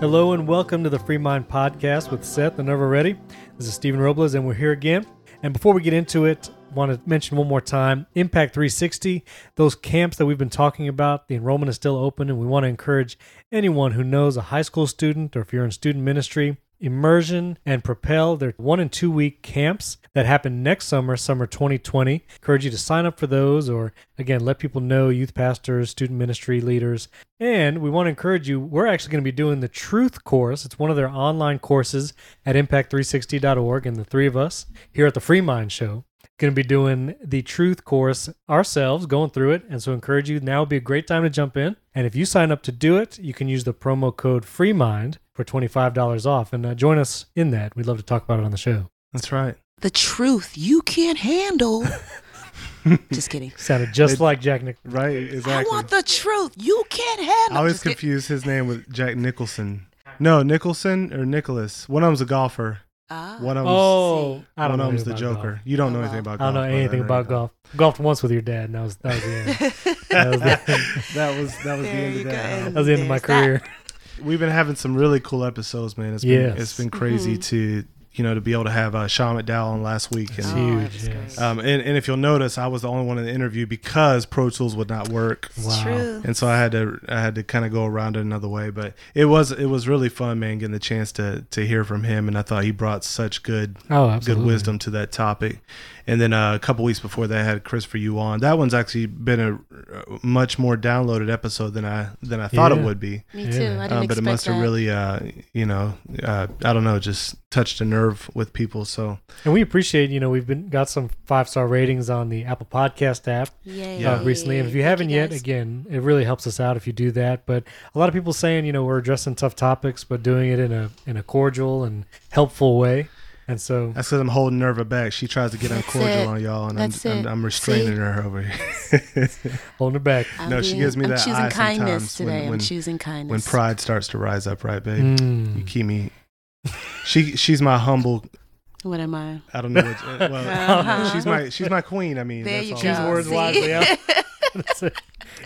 Hello and welcome to the Free Mind Podcast with Seth and Nerva Ready. This is Stephen Robles and we're here again. And before we get into it, I want to mention one more time Impact 360, those camps that we've been talking about, the enrollment is still open and we want to encourage anyone who knows a high school student or if you're in student ministry Immersion and Propel. They're one and two week camps that happen next summer, summer 2020. Encourage you to sign up for those or, again, let people know youth pastors, student ministry leaders. And we want to encourage you, we're actually going to be doing the Truth course. It's one of their online courses at impact360.org. And the three of us here at the Free Mind Show going to be doing the truth course ourselves going through it and so encourage you now would be a great time to jump in and if you sign up to do it you can use the promo code freemind for $25 off and uh, join us in that we'd love to talk about it on the show That's right. The truth you can't handle. Just kidding. sounded just It- like jack Nick. Right, I want the truth you can't handle. I always Just kid- confuse his name with Jack Nicholson. No, Nicholson or Nicholas. One of them's a golfer. Ah, One of them's, oh i don't of know them's the Joker. golf. You don't know anything wow. about i don't know anything about you go. golf golfed once with your dad and that was that was the end that was the, That was that was the end you of go. that. that was the end of my career. that. Career We've been having some really cool episodes, man. It's Yes. been it's been crazy Mhm. to you know to be able to have uh, Sean McDowell on last week and Oh, huge that yes. um and, and if you'll notice, I was the only one in the interview because Pro Tools would not work. It's Wow. true. and so I had to I had to kind of go around it another way. But it was it was really fun, man, getting the chance to to hear from him, and I thought he brought such good oh good wisdom to that topic. And then uh, a couple weeks before that, I had Christopher Yuan on. That one's actually been a, a much more downloaded episode than I than I thought Yeah. it would be. Me Yeah. too. I didn't Um, but it expect must have really, uh, you know, uh, I don't know, just touched a nerve with people. So And we appreciate, you know, we've been got some five star ratings on the Apple Podcast app Yay. uh, recently, and if you Thank haven't yet, again, it really helps us out if you do that. But a lot of people saying, you know, we're addressing tough topics, but doing it in a in a cordial and helpful way. And so, that's because I'm holding Nerva back. She tries to get uncordial on y'all, and I'm, I'm. I'm restraining See? her over here. holding her back. I'm No, she gives me I'm that choosing eye kindness sometimes when- today. when- I'm choosing kindness. when pride starts to rise up, right, babe? You Mm. keep me. She she's my humble. What am I? I don't know what. uh, Well, Uh-huh. she's my she's my queen. I mean, There that's you all. go. Choose words See? wisely. Yeah. That's it.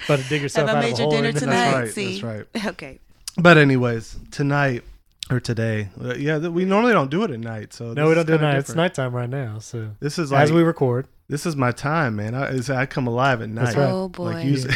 About to dig yourself Have I out made of a your hole. dinner right now. tonight? That's right. See? That's right. okay. But anyways, tonight or today, uh, yeah, we normally don't do it at night. So No, we don't do it at night. now. It's nighttime right now. So This is like as we record, this is my time, man. I, I come alive at night. That's right. Oh boy. Like usually,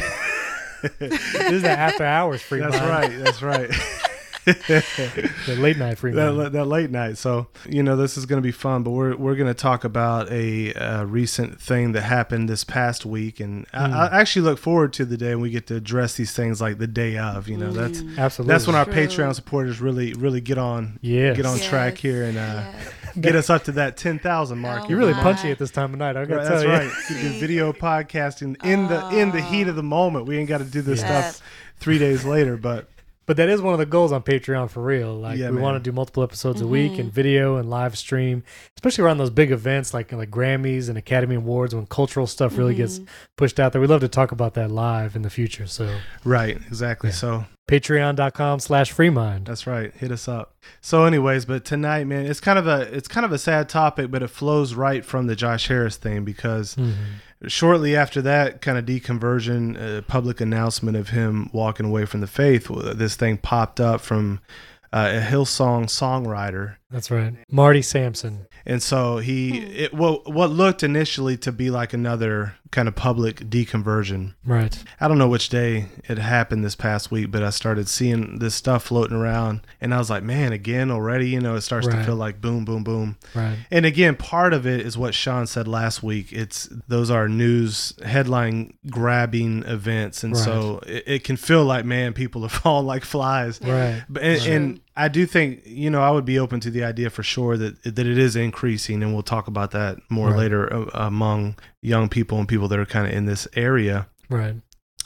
this is the after hours free that's right. That's right. The late night free that, that late night. So you know this is going to be fun, but we're we're going to talk about a, uh recent thing that happened this past week, and Mm. I, I actually look forward to the day when we get to address these things like the day of. You know, that's Mm. Absolutely. that's when our True. Patreon supporters really really get on yes. get on Yes, track here and uh, yeah. get us up to that ten thousand mark. Oh You're really my. punchy at this time of night. I gotta Right, tell that's you. right. You do video podcasting in the in the heat of the moment. We ain't got to do this Yeah. stuff three days later, but But that is one of the goals on Patreon for real. Like Yeah, we want to do multiple episodes a week Mhm. and video and live stream, especially around those big events like like Grammys and Academy Awards when cultural stuff really gets Mhm. pushed out there. We'd love to talk about that live in the future. So right, exactly. Yeah. So patreon.com slash freemind. That's right. Hit us up. So, anyways, but tonight, man, it's kind of a it's kind of a sad topic, but it flows right from the Josh Harris thing because Mhm. Shortly after that kind of deconversion, uh, public announcement of him walking away from the faith, this thing popped up from uh, a Hillsong songwriter. That's right. Marty Sampson. And so he, Hmm. it, well, what looked initially to be like another kind of public deconversion. Right. I don't know which day it happened this past week, but I started seeing this stuff floating around, and I was like, man, again already, you know, it starts to feel like boom, boom, boom. Right. And again, part of it is what Sean said last week. It's those are news headline grabbing events, and so it, it can feel like, man, people are falling like flies. Right. But and, Right. and I do think you know I would be open to the idea for sure that that it is increasing, and we'll talk about that more Right. later uh, among young people and people that are kind of in this area. Right.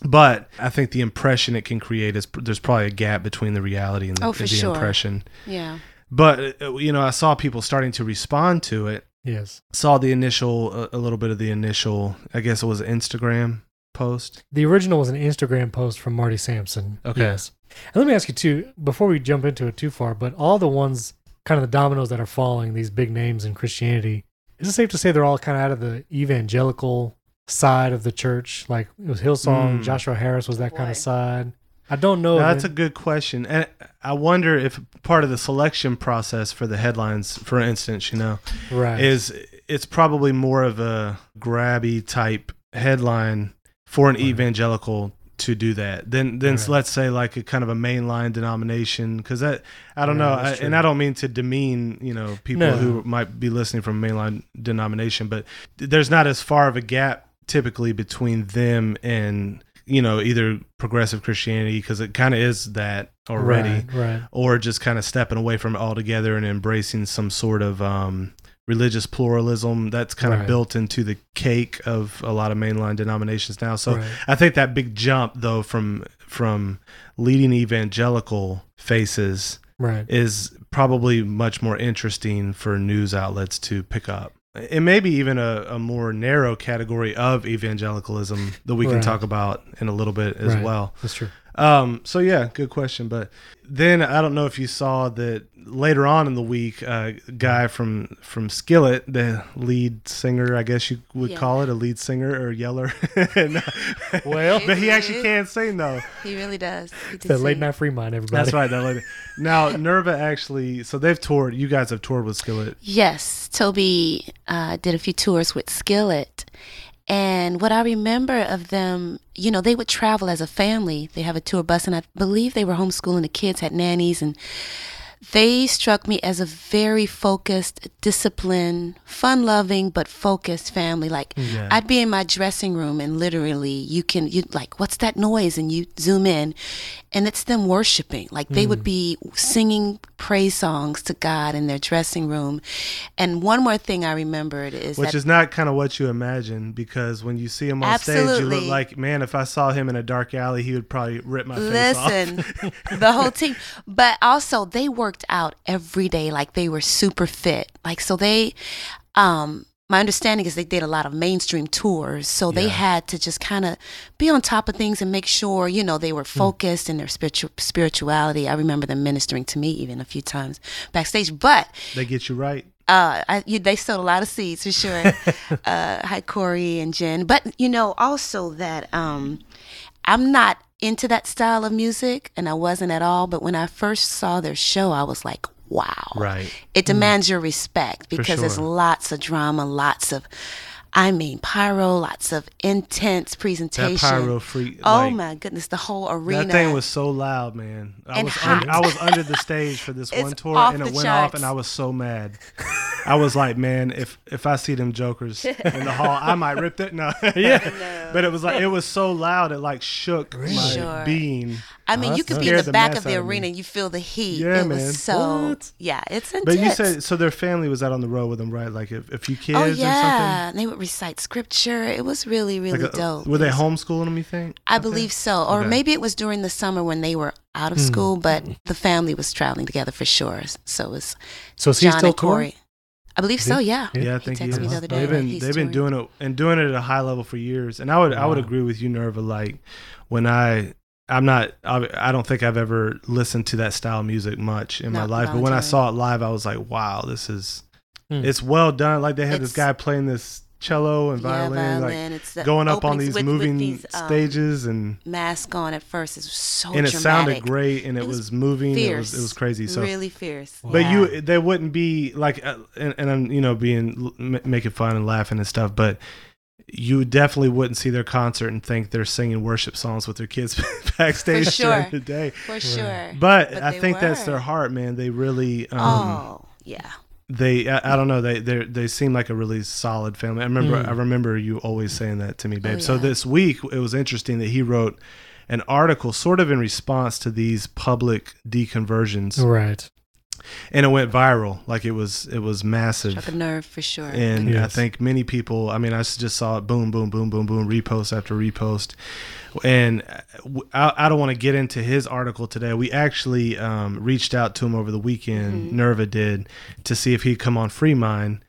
But I think the impression it can create is there's probably a gap between the reality and the, Oh, for the sure. impression. Yeah. But uh, you know, I saw people starting to respond to it. Yes. Saw the initial, a, a little bit of the initial. I guess it was Instagram post. The original was an Instagram post from Marty Sampson. Okay. Yes. And let me ask you too, before we jump into it too far, but all the ones, kind of the dominoes that are falling, these big names in Christianity, is it safe to say they're all kind of out of the evangelical side of the church? Like it was Hillsong, Mm. Joshua Harris was that kind of side. I don't know. No, if that's a good question, and I wonder if part of the selection process for the headlines, for instance, you know, right. is it's probably more of a grabby type headline for an Right. evangelical to do that then than Right. let's say like a kind of a mainline denomination because that I don't know I, and. I don't mean to demean you know people No. who might be listening from mainline denomination but there's not as far of a gap typically between them and you know either progressive Christianity because it kind of is that already Right. right. or just kind of stepping away from it altogether and embracing some sort of um, religious pluralism that's kind Right. of built into the cake of a lot of mainline denominations now. So Right. I think that big jump though from from leading evangelical faces Right. is probably much more interesting for news outlets to pick up. It may be even a, a more narrow category of evangelicalism that we can talk about in a little bit as well. That's true. Um, so yeah, good question. But then I don't know if you saw that later on in the week, uh, a guy from from Skillet, the lead singer, I guess you would Yeah. call it a lead singer or yeller. And- Well, but he actually can't sing though. He really does. He did the late sing. night Free Mind, everybody. That's right, that lady. Now Nerva actually, so they've toured. You guys have toured with Skillet. Yes, Toby uh, did a few tours with Skillet. And what I remember of them, you know, they would travel as a family. They have a tour bus, and I believe they were homeschooling the kids, had nannies, and they struck me as a very focused, disciplined, fun loving, but focused family. Like, mm, Yeah. I'd be in my dressing room, and literally, you can, you like, what's that noise? And you zoom in, and it's them worshiping. Like, they would mm. be singing praise songs to God in their dressing room. And one more thing I remembered is Which that is not kind of what you imagine because when you see him on stage, you look like, man, if I saw him in a dark alley, he would probably rip my face off. Listen, the whole team. But also they worked out every day like they were super fit. Like so they um my understanding is they did a lot of mainstream tours, so they had to just kind of be on top of things and make sure, you know, they were focused in their spiritual spirituality. I remember them ministering to me even a few times backstage. But They get you right. uh, I, you, they sowed a lot of seeds for sure. uh, hi, Korey and Jen. But you know, also that um, I'm not into that style of music, and I wasn't at all. But when I first saw their show, I was like, wow, Right. It mm. demands your respect because there's lots of drama, lots of, I mean, pyro, lots of intense presentation. That pyro freak. Oh like, my goodness, the whole arena. That thing was so loud, man. I And was hot. un- I was under the stage for this one tour, and it went off, and I was so mad. I was like, man, if if I see them jokers in the hall, I might rip it. No, yeah, but it was like it was so loud, it like shook my Sure. being. I mean, Oh, you could nice. be in the the back mess of the out of me. arena and you feel the heat. Yeah, it man. was so, What? yeah, it's intense. But you said so. Their family was out on the road with them, right? Like a, a few kids oh or yeah, and they would recite scripture. It was really, really. Like a- dope. were they homeschooling them? You think? I Okay. believe so, or Okay. maybe it was during the summer when they were out of Hmm. school, but the family was traveling together for sure. So it was So is he John still and touring? Korey. I believe so. Yeah. Yeah, I think he texted me is. the other day They've been they've been doing it and doing it at a high level for years. And I would I would agree with you, Nerva. Like when I I'm not I, I don't think I've ever listened to that style of music much in my Not life. But when I saw it live, I was like, wow, this is Hmm. it's well done. Like they had this guy playing this cello and Yeah, violin, like. It's going up on these with- with moving these, um, stages and Mask on at first is so and it sounded great and it, It was, was moving. It was it was crazy. So really fierce. but Yeah. you, they wouldn't be like, uh, and, and I'm, you know, being m- making fun and laughing and stuff. But you definitely wouldn't see their concert and think they're singing worship songs with their kids backstage For during the day. for sure. But, But I they think that's their heart, man. They really, um, oh yeah. they, I, I don't know, they, they, they seem like a really solid family. I remember, Mm. I remember you always saying that to me, babe. Oh, So this week it was interesting that he wrote an article, sort of in response to these public deconversions Right. And it went viral. Like it was it was massive. Struck a nerve for sure. and i think many people i mean I just saw it boom boom boom boom boom repost after repost. And I, w- i, I don't want to get into his article today. We actually um, reached out to him over the weekend Mhm. nerva did to see if he'd come on free mind.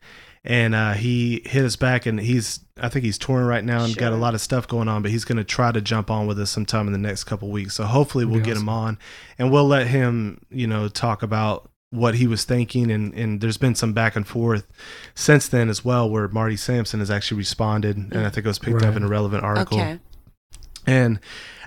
And uh, he hit us back and he's i think he's touring right now and got a lot of stuff going on but he's going to try to jump on with us sometime in the next couple weeks. So hopefully we'll That'd be get him on and we'll let him you know talk about what he was thinking and, and there's been some back and forth since then as well where marty sampson has actually responded and i think it was picked up in a relevant article okay. and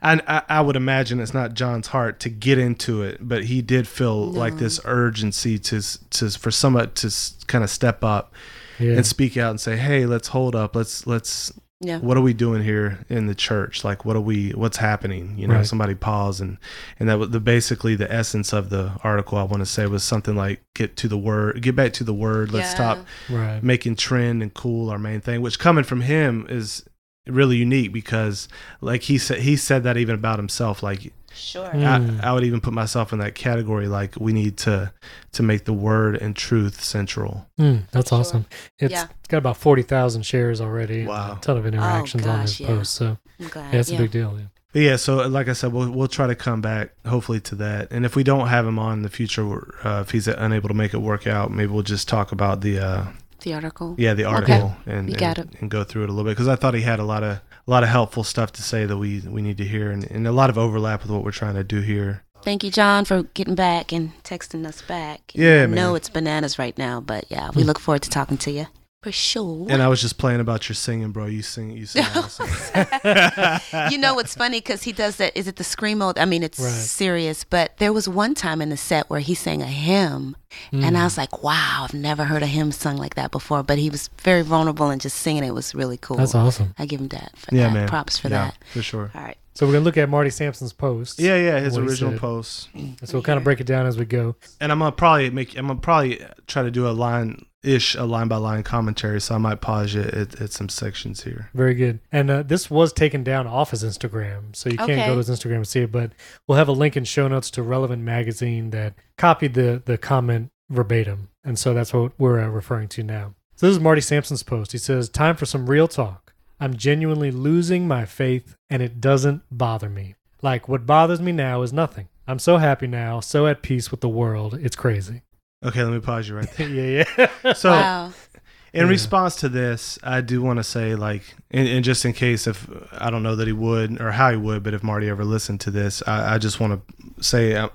and I, I would imagine it's not John's heart to get into it, but he did feel like this urgency to to for someone to kind of step up Yeah. and speak out and say, "Hey, let's hold up. Let's let's Yeah. what are we doing here in the church? Like, what are we? What's happening? You know, Right. somebody pause and and that was the basically the essence of the article. I want to say was something like get to the word, get back to the word. Let's Yeah. stop right. making trend and cool our main thing. Which coming from him is really unique because, like he said, he said that even about himself. Like Sure. Mm. I, I would even put myself in that category. Like we need to to make the word and truth central. Mm, that's Sure. awesome. It's, Yeah. it's got about 40,000 shares already. Wow. A ton of interactions on gosh, his yeah. post. So I'm yeah, it's yeah. a big deal. Yeah. But yeah, so like I said, we'll we'll try to come back hopefully to that. And if we don't have him on in the future, uh, if he's unable to make it work out, maybe we'll just talk about the uh, The article. yeah the article and, You and got it. and go through it a little bit because I thought he had a lot of a lot of helpful stuff to say that we we need to hear and, and a lot of overlap with what we're trying to do here. Thank you, John, for getting back and texting us back. Yeah, I know it's bananas right now, but yeah, we hmm. look forward to talking to you for sure. And I was just playing about your singing, bro. You sing, you sing awesome. you know what's funny because he does that. Is it the screamo? I mean, it's Right. serious, but there was one time in the set where he sang a hymn, and I mm. was like, "Wow, I've never heard a hymn sung like that before." But he was very vulnerable and just singing it was really cool. That's awesome. I give him that for yeah, that. man. Props for yeah, that. for sure. All right. So we're going to look at Marty Sampson's post. Yeah, yeah, his original said. post. So we'll kind of break it down as we go. and I'm gonna probably make I'm gonna probably try to do a line ish a line by line commentary, so I might pause you at, at some sections here. Very good. And uh, this was taken down off his Instagram, so you can't Okay. go to his Instagram and see it. But we'll have a link in show notes to Relevant Magazine that copied the the comment verbatim, and so that's what we're uh, referring to now. So this is Marty Sampson's post. He says, "Time for some real talk. I'm genuinely losing my faith, and it doesn't bother me. Like what bothers me now is nothing. I'm so happy now, so at peace with the world. It's crazy. Okay, let me pause you right there. yeah, yeah. So wow. in Yeah. response to this, I do want to say like, and, and just in case if I don't know that he would or how he would, but if Marty ever listened to this, I, I just want to say uh,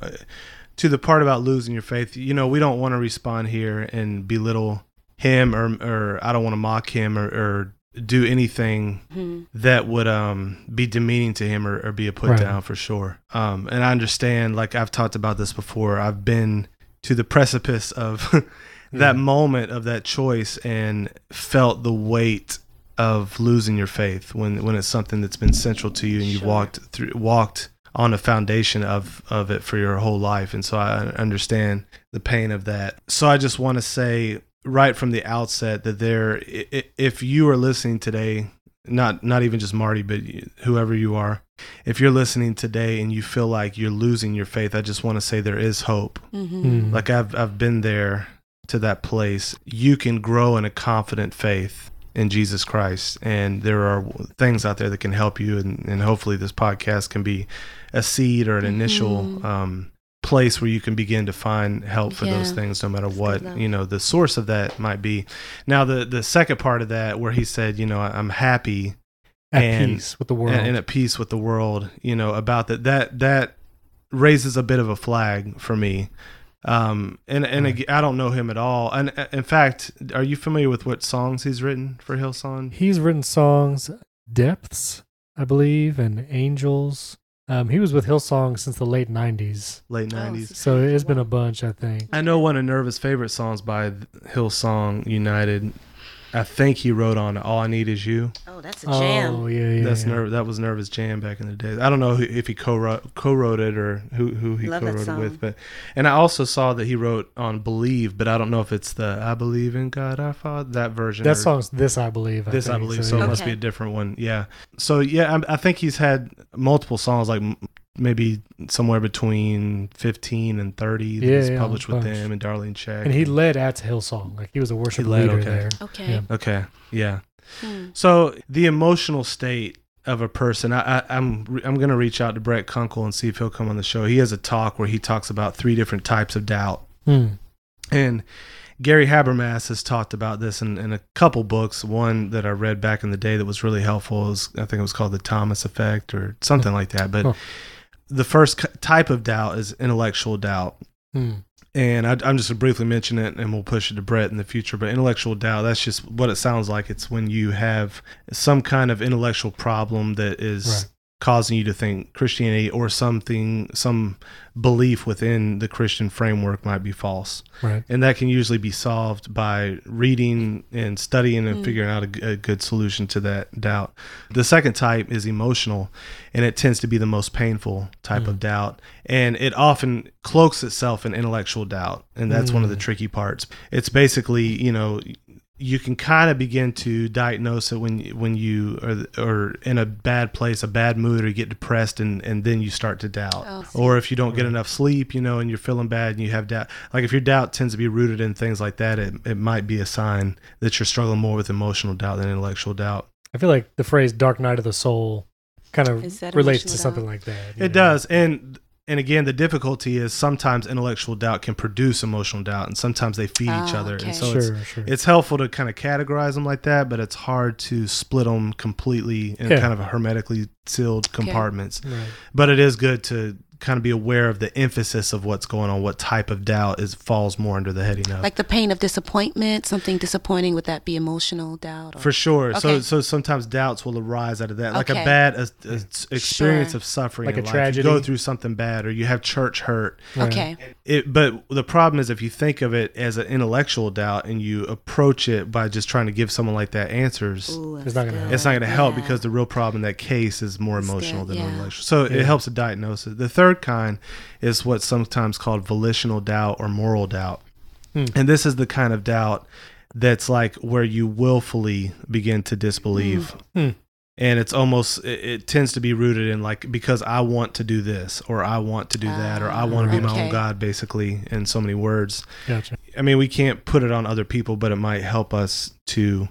to the part about losing your faith. You know, we don't want to respond here and belittle him or or I don't want to mock him or, or do anything Mhm. that would um be demeaning to him or, or be a put Right. down for sure. Um and I understand like I've talked about this before. I've been to the precipice of that Yeah. moment of that choice and felt the weight of losing your faith when when it's something that's been central to you and you've Sure. walked through walked on a foundation of of it for your whole life and so I understand the pain of that. So I just want to say right from the outset that there i- i- if you are listening today not not even just Marty but whoever you are if you're listening today and you feel like you're losing your faith I just want to say there is hope Mhm. Mm. like I've I've been there to that place. You can grow in a confident faith in Jesus Christ, and there are things out there that can help you. And, and hopefully, this podcast can be a seed or an initial Mhm. um, place where you can begin to find help for those things, no matter good what you know the source of that might be. Now, the the second part of that, where he said, you know, I'm happy At and- peace with the world. and, and at peace with the world you know about that that that raises a bit of a flag for me um and and Right. ag- i don't know him at all and uh, in fact are you familiar with what songs he's written for hillsong He's written songs, Depths, I believe, and Angels. Um, he was with Hillsong since the late '90s, late Oh, 90s so it's been a bunch, I think. i know one of nerva's favorite songs by hillsong united i think he wrote on all i need is you Oh, that's a oh, jam. Oh yeah, yeah. that's yeah. Nerv- that was Nerva's jam back in the day i don't know who, if he co-wrote, co-wrote it or who, who he Love co-wrote it with but and i also saw that he wrote on believe but i don't know if it's the i believe in god I father that version That or- song's "This I Believe." this i think, believe so, yeah. it must be a different one yeah so yeah I, I think he's had multiple songs like m- maybe somewhere between 15 and 30 that Yeah, he's yeah, published with bunch. them and darlene Check. And he led at Hillsong, like he was a worship led, leader okay. there. Okay. Yeah. okay yeah Hmm. So the emotional state of a person, I, I, I'm I'm gonna reach out to Brett Kunkle and see if he'll come on the show. He has a talk where he talks about three different types of doubt, Hmm. and Gary Habermas has talked about this in, in a couple books. One that I read back in the day that was really helpful is I think it was called the Thomas Effect or something like that. But Huh. The first type of doubt is intellectual doubt. Hmm. And I, I'm just going to briefly mention it, and we'll push it to Brett in the future. But intellectual doubt—that's just what it sounds like. It's when you have some kind of intellectual problem that is. Causing you to think Christianity or something, some belief within the Christian framework might be false. Right. And that can usually be solved by reading and studying and Mm. figuring out a good solution to that doubt. The second type is emotional, and it tends to be the most painful type of doubt. And it often cloaks itself in intellectual doubt. And that's one of the tricky parts. It's basically, you know, you can kind of begin to diagnose it when when you are, are in a bad place, a bad mood, or you get depressed, and, and then you start to doubt. Oh, or if you don't get enough sleep, you know, and you're feeling bad, and you have doubt. Like if your doubt tends to be rooted in things like that, it, it might be a sign that you're struggling more with emotional doubt than intellectual doubt. I feel like the phrase "dark night of the soul" kind of relates to emotional something doubt? like that. It know? does, and and again, the difficulty is sometimes intellectual doubt can produce emotional doubt, and sometimes they feed each Ah, other. okay. And so it's Sure, sure. it's helpful to kind of categorize them like that, but it's hard to split them completely in Yeah. kind of hermetically sealed compartments. Right. But it is good to kind of be aware of the emphasis of what's going on, what type of doubt is falls more under the heading of. Like the pain of disappointment, something disappointing. Would that be emotional doubt? Or? For sure. So Okay. so sometimes doubts will arise out of that, like a Okay. bad a, a s- experience Sure. of suffering, Like a life. tragedy. You go through something bad, or you have church hurt. Right. Okay. It, but the problem is if you think of it as an intellectual doubt and you approach it by just trying to give someone like that answers, Ooh, It's not gonna good. it's not going to help Yeah. because the real problem in that case is more That's emotional good, than yeah. intellectual. So Yeah. it helps to diagnose it. The third kind is what's sometimes called volitional doubt or moral doubt. Hmm. And this is the kind of doubt that's like where you willfully begin to disbelieve. Hmm. And it's almost, it, it tends to be rooted in like, because I want to do this, or I want to do that, or I want to be my own Ah, God, basically, in so many words. Gotcha. I mean, we can't put it on other people, but it might help us to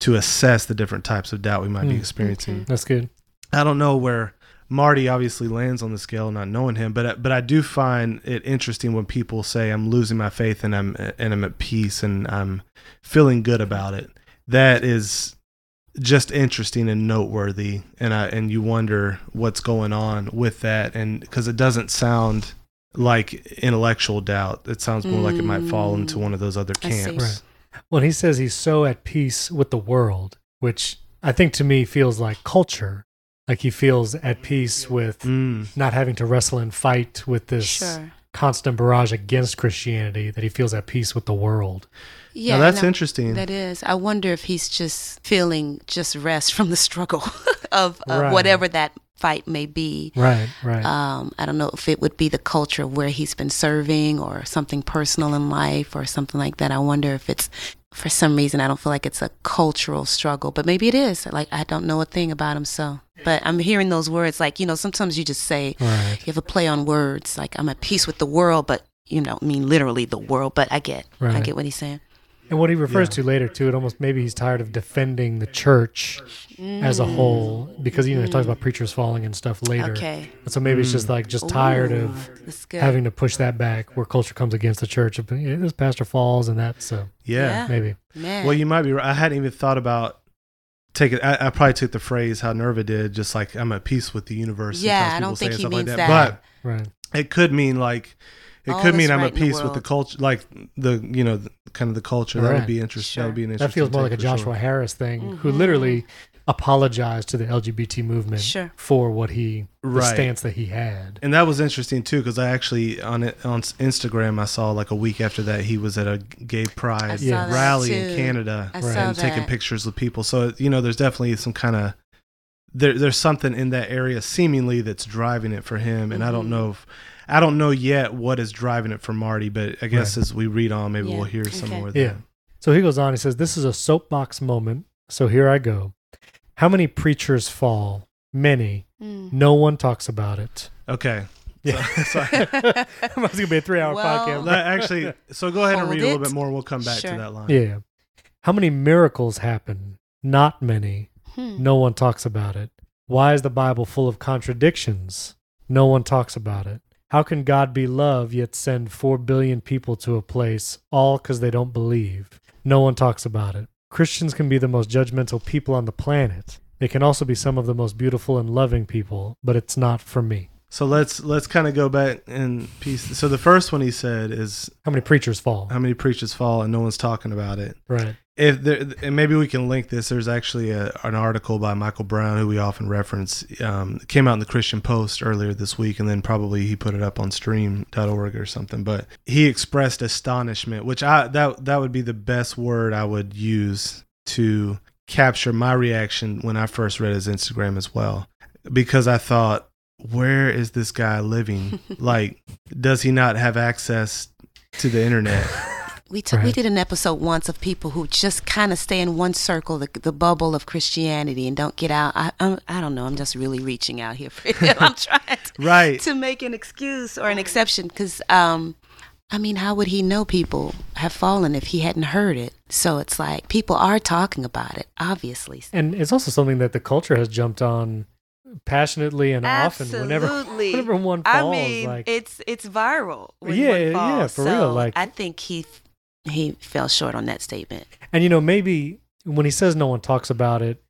to assess the different types of doubt we might be Hmm. experiencing. That's good. I don't know where Marty obviously lands on the scale, not knowing him, but but I do find it interesting when people say I'm losing my faith and I'm and I'm at peace and I'm feeling good about it. That is just interesting and noteworthy, and I and you wonder what's going on with that, and because it doesn't sound like intellectual doubt, it sounds more like it might fall Mm. into one of those other camps. Right. Well, he says he's so at peace with the world, which I think to me feels like culture. Like he feels at peace with Mm. not having to wrestle and fight with this Sure. constant barrage against Christianity, that he feels at peace with the world. Yeah. now that's no, interesting. That is. I wonder if he's just feeling just rest from the struggle of, of Right. whatever that fight may be. Right, right. Um, I don't know if it would be the culture of where he's been serving or something personal in life or something like that. I wonder if it's for some reason I don't feel like it's a cultural struggle, but maybe it is. Like I don't know a thing about him, so. But I'm hearing those words like you know sometimes you just say right. you have a play on words like I'm at peace with the world, but you know I mean literally the world. But I get I get what he's saying. And what he refers Yeah. to later too, it almost maybe he's tired of defending the church as a mm. whole because you know he talks mm. about preachers falling and stuff later. Okay, And so maybe it's just like just tired Ooh, of having to push that back where culture comes against the church. Yeah, This pastor falls and that, so yeah. maybe. Man. Well, you might be right. I hadn't even thought about taking. I, I probably took the phrase how Nerva did, just like I'm at peace with the universe. Yeah, I don't think he stuff like means that. that. Right. It could mean like it All could mean I'm right at in the peace with the culture, like the you know the, kind of the culture. That would be interesting. That would be an That feels more like a Joshua sure. Harris thing, who Mhm. literally apologized to the LGBT movement Sure. for what he the stance that he had. And that was interesting too, because I actually on it on Instagram I saw like a week after that he was at a gay pride saw that rally in. Canada Right. and taking pictures with people. So you know, there's definitely some kind of there, there's something in that area seemingly that's driving it for him, and I don't Mhm. know if I don't know yet what is driving it for Marty, but I guess Right. as we read on, maybe Yeah. we'll hear some Okay. more. Yeah. So he goes on, he says, This is a soapbox moment. So here I go. How many preachers fall? Many. Mm. No one talks about it. Okay. Yeah. So- it's going to be a three hour Well- podcast. That actually, so go ahead and Hold read a little bit more. and We'll come back Sure. to that line. Yeah. How many miracles happen? Not many. Hmm. No one talks about it. Why is the Bible full of contradictions? No one talks about it. How can God be love yet send 4 billion people to a place all because they don't believe? No one talks about it. Christians can be the most judgmental people on the planet. They can also be some of the most beautiful and loving people, but it's not for me. So let's let's kind of go back and piece. So the first one he said is How many preachers fall? how many preachers fall and no one's talking about it. Right. If there, and maybe we can link this. There's actually a, an article by Michael Brown who we often reference. Um, came out in the Christian Post earlier this week, and then probably he put it up on Stream.org or something. But he expressed astonishment, which I that that would be the best word I would use to capture my reaction when I first read his Instagram as well, because I thought, where is this guy living? like, does he not have access to the internet? We took we did an episode once of people who just kind of stay in one circle, the, the bubble of Christianity, and don't get out. I I'm, I don't know. I'm just really reaching out here for him. I'm trying to, Right. to make an excuse or an exception because um, I mean, how would he know people have fallen if he hadn't heard it? So it's like people are talking about it, obviously. And it's also something that the culture has jumped on passionately and often whenever whenever one falls I mean, like it's it's viral. When Yeah, one yeah, falls. for real, like- I think he he fell short on that statement. and you know maybe when he says no one talks about it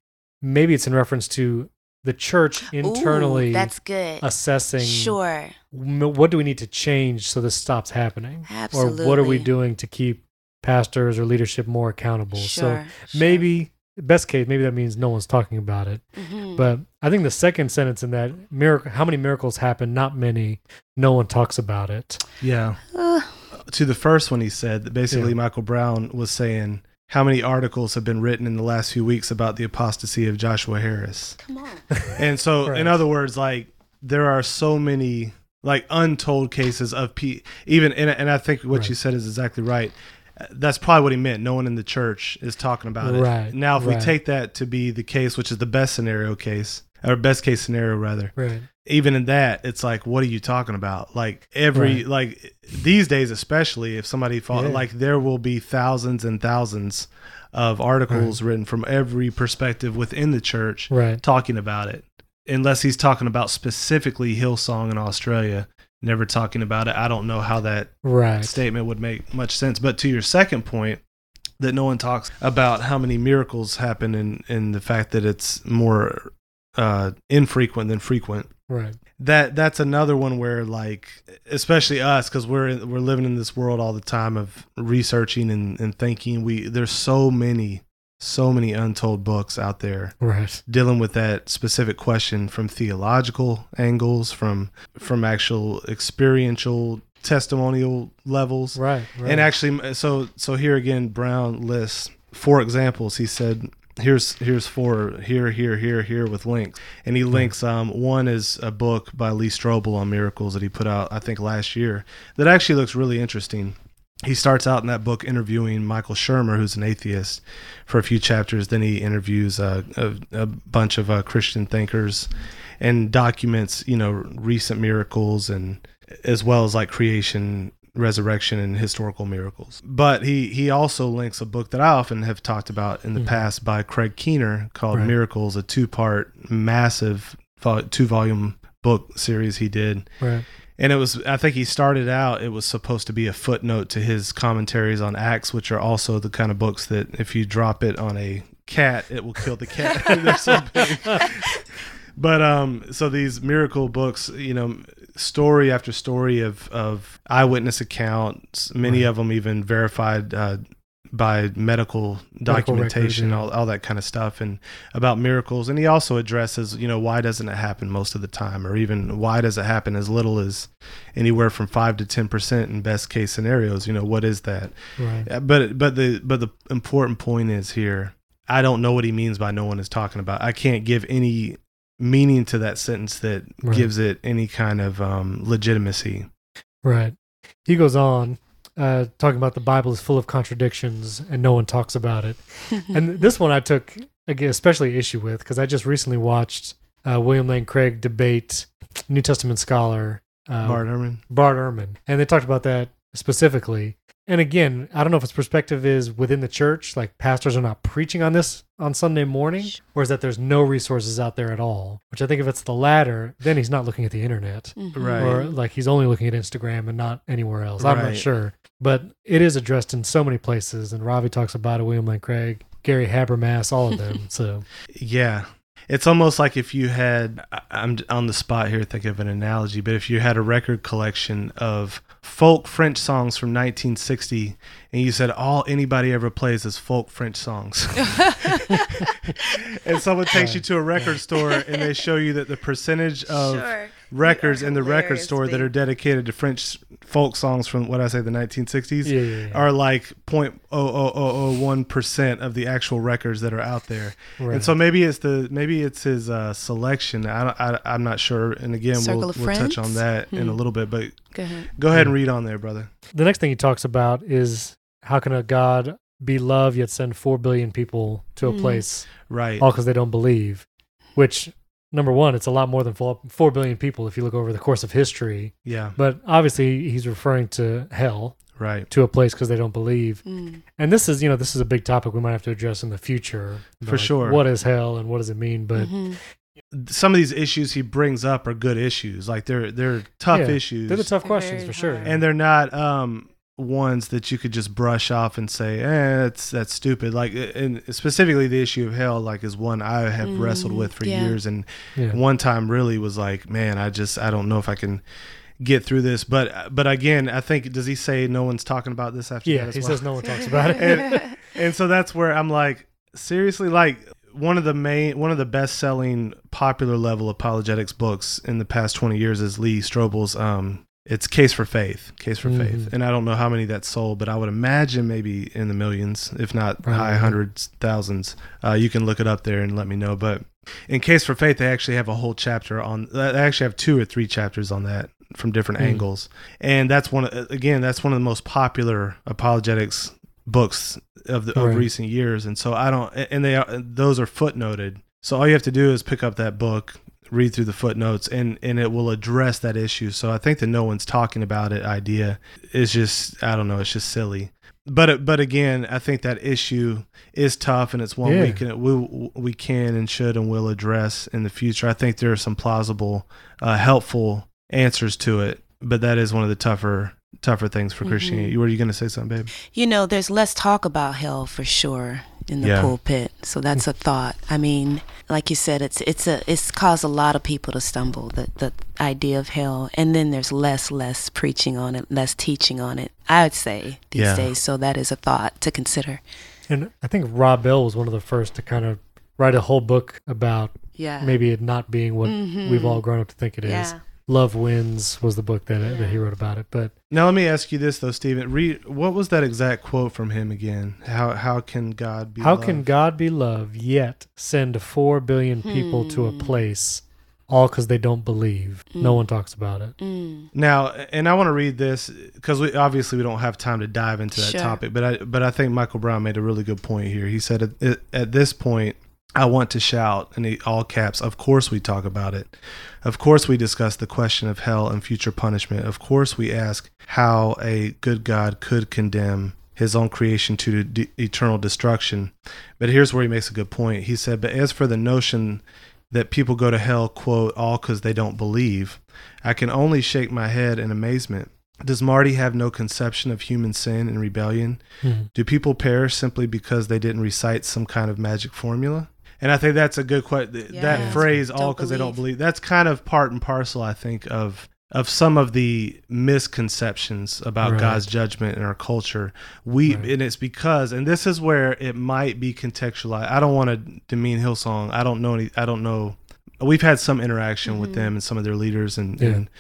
maybe it's in reference to the church internally Ooh, that's good. assessing Sure. what do we need to change so this stops happening Absolutely. or what are we doing to keep pastors or leadership more accountable Sure. so maybe best case maybe that means no one's talking about it Mhm. but i think the second sentence in that miracle how many miracles happen not many no one talks about it Yeah. Uh, to the first one he said that basically Yeah. Michael Brown was saying how many articles have been written in the last few weeks about the apostasy of Joshua Harris. come on. And so Right. in other words like there are so many like untold cases of pe- even and, and I think what Right. you said is exactly right. That's probably what he meant. No one in the church is talking about it. Right, Now if right. we take that to be the case, which is the best scenario case or best case scenario rather, right even in that, it's like, what are you talking about? Like every Right. like these days, especially if somebody fall, Yeah. like there will be thousands and thousands of articles written from every perspective within the church right talking about it. Unless he's talking about specifically Hillsong in Australia, never talking about it. I don't know how that right statement would make much sense. But to your second point, that no one talks about how many miracles happen and and the fact that it's more uh, infrequent than frequent right that that's another one where like especially us because we're we're living in this world all the time of researching and, and thinking we there's so many so many untold books out there right. dealing with that specific question from theological angles from from actual experiential testimonial levels. Right right. And actually so so here again brown lists four examples. He said here's here's four here here here here with links. And he links um one is a book by lee strobel on miracles that he put out i think last year that actually looks really interesting he starts out in that book interviewing michael shermer who's an atheist for a few chapters then he interviews uh, a, a bunch of uh, christian thinkers and documents you know recent miracles and as well as like creation resurrection and historical miracles but he he also links a book that i often have talked about in the Mhm. past by craig keener called Right. miracles a two-part massive two-volume book series he did right and it was i think he started out it was supposed to be a footnote to his commentaries on acts which are also the kind of books that if you drop it on a cat it will kill the cat They're so big. but um so these miracle books you know story after story of of eyewitness accounts many Right. of them even verified uh by medical Medical documentation records, yeah. all, all that kind of stuff and about miracles. And he also addresses you know why doesn't it happen most of the time? Or even why does it happen as little as anywhere from 5 to 10% in best case scenarios? You know what is that? Right. Uh, but but the but the important point is here i don't know what he means by no one is talking about. I can't give any meaning to that sentence that Right. gives it any kind of um, legitimacy. Right. He goes on uh, talking about the Bible is full of contradictions and no one talks about it. and this one I took again, especially issue with because I just recently watched uh, William Lane Craig debate New Testament scholar uh, bart ehrman Bart Ehrman, and they talked about that specifically. And again, I don't know if its perspective is within the church, like pastors are not preaching on this on Sunday morning, or is that there's no resources out there at all. Which I think if it's the latter, then he's not looking at the internet Mhm. Right. or like he's only looking at Instagram and not anywhere else. I'm not sure, but it is addressed in so many places. And Ravi talks about it. William Lane Craig, Gary Habermas, all of them. so yeah it's almost like if you had I- I'm on the spot here think of an analogy, but if you had a record collection of folk French songs from 1960 and you said all anybody ever plays is folk French songs. and someone takes you to a record store and they show you that the percentage of Sure. Records in the record store to that are dedicated to French folk songs from what I say the 1960s Yeah, yeah, yeah. are like 0.00001 percent of the actual records that are out there. Right. And so maybe it's the maybe it's his uh, selection. I, don't- I I'm not sure. And again, Circle we'll, we'll touch on that in a Hmm. little bit. But Go ahead. go ahead and read on there, brother. the next thing he talks about is how can a God be love yet send four billion people to a Mm. place Right. all because they don't believe? Which number one, it's a lot more than four, four billion people if you look over the course of history. Yeah. But obviously, he's referring to hell Right. to a place because they don't believe. Mm. And this is, you know, this is a big topic we might have to address in the future. For Like, sure. What is hell and what does it mean? But Mhm. Some of these issues he brings up are good issues. Like they're they're tough Yeah, issues. they're the tough They're questions very for sure. and they're not um ones that you could just brush off and say, "Eh, that's that's stupid." Like, and specifically the issue of hell, like, is one I have Mm, wrestled with for yeah. years, and yeah. one time really was like, "Man, I just I don't know if I can get through this." But but again, I think does he say no one's talking about this after yeah, that? as he well? says no one talks about it. And- and so that's where I'm like, seriously, like one of the main, one of the best-selling, popular level apologetics books in the past 20 years is Lee Strobel's. Um, it's Case for Faith, Case for Faith, Mhm. and I don't know how many that sold, but I would imagine maybe in the millions, if not Probably. high hundreds, thousands. Uh, you can look it up there and let me know. But in Case for Faith, they actually have a whole chapter on. They actually have two or three chapters on that from different Hmm. angles, and that's one. Again, that's one of the most popular apologetics books of the of recent years, and so I don't. And they are those are footnoted. So all you have to do is pick up that book, read through the footnotes, and and it will address that issue. So I think the no one's talking about it idea is just I don't know. It's just silly. But but again, I think that issue is tough, and it's one Yeah. we can we we can and should and will address in the future. I think there are some plausible, uh, helpful answers to it, but that is one of the tougher tougher things for Mhm. Christianity. Were you going to say something, babe? You know, there's less talk about hell for sure in the Yeah. pulpit. So that's a thought. I mean, like you said, it's it's a it's caused a lot of people to stumble the the idea of hell, and then there's less less preaching on it, less teaching on it. I would say these Yeah. days. So that is a thought to consider. And I think Rob Bell was one of the first to kind of write a whole book about Yeah. maybe it not being what Mhm. we've all grown up to think it is. Yeah. Love Wins was the book that, that he wrote about it. But Now let me ask you this though, Stephen. Read what was that exact quote from him again? How how can God be? how can? God be love yet send 4 billion people to a Hmm. place all because they don't believe? No Mm. one talks about it. Mm. Now, and I want to read this because we obviously we don't have time to dive into that Sure. topic, but I but I think Michael Brown made a really good point here. He said at, at this point, I want to shout in all caps. Of course, we talk about it. Of course, we discuss the question of hell and future punishment. Of course, we ask how a good God could condemn his own creation to de- eternal destruction. But here's where he makes a good point. He said, "But as for the notion that people go to hell, quote, all because they don't believe, I can only shake my head in amazement. Does Marty have no conception of human sin and rebellion? Mhm. Do people perish simply because they didn't recite some kind of magic formula? And I think that's a good question. that Yes. phrase, all Don't because they don't believe. believe, that's kind of part and parcel, I think, of of some of the misconceptions about Right. God's judgment in our culture. We Right. and it's because, and this is where it might be contextualized. I don't want to demean Hillsong. I don't know any. I don't know. We've had some interaction with Mhm. them and some of their leaders and, Yeah. and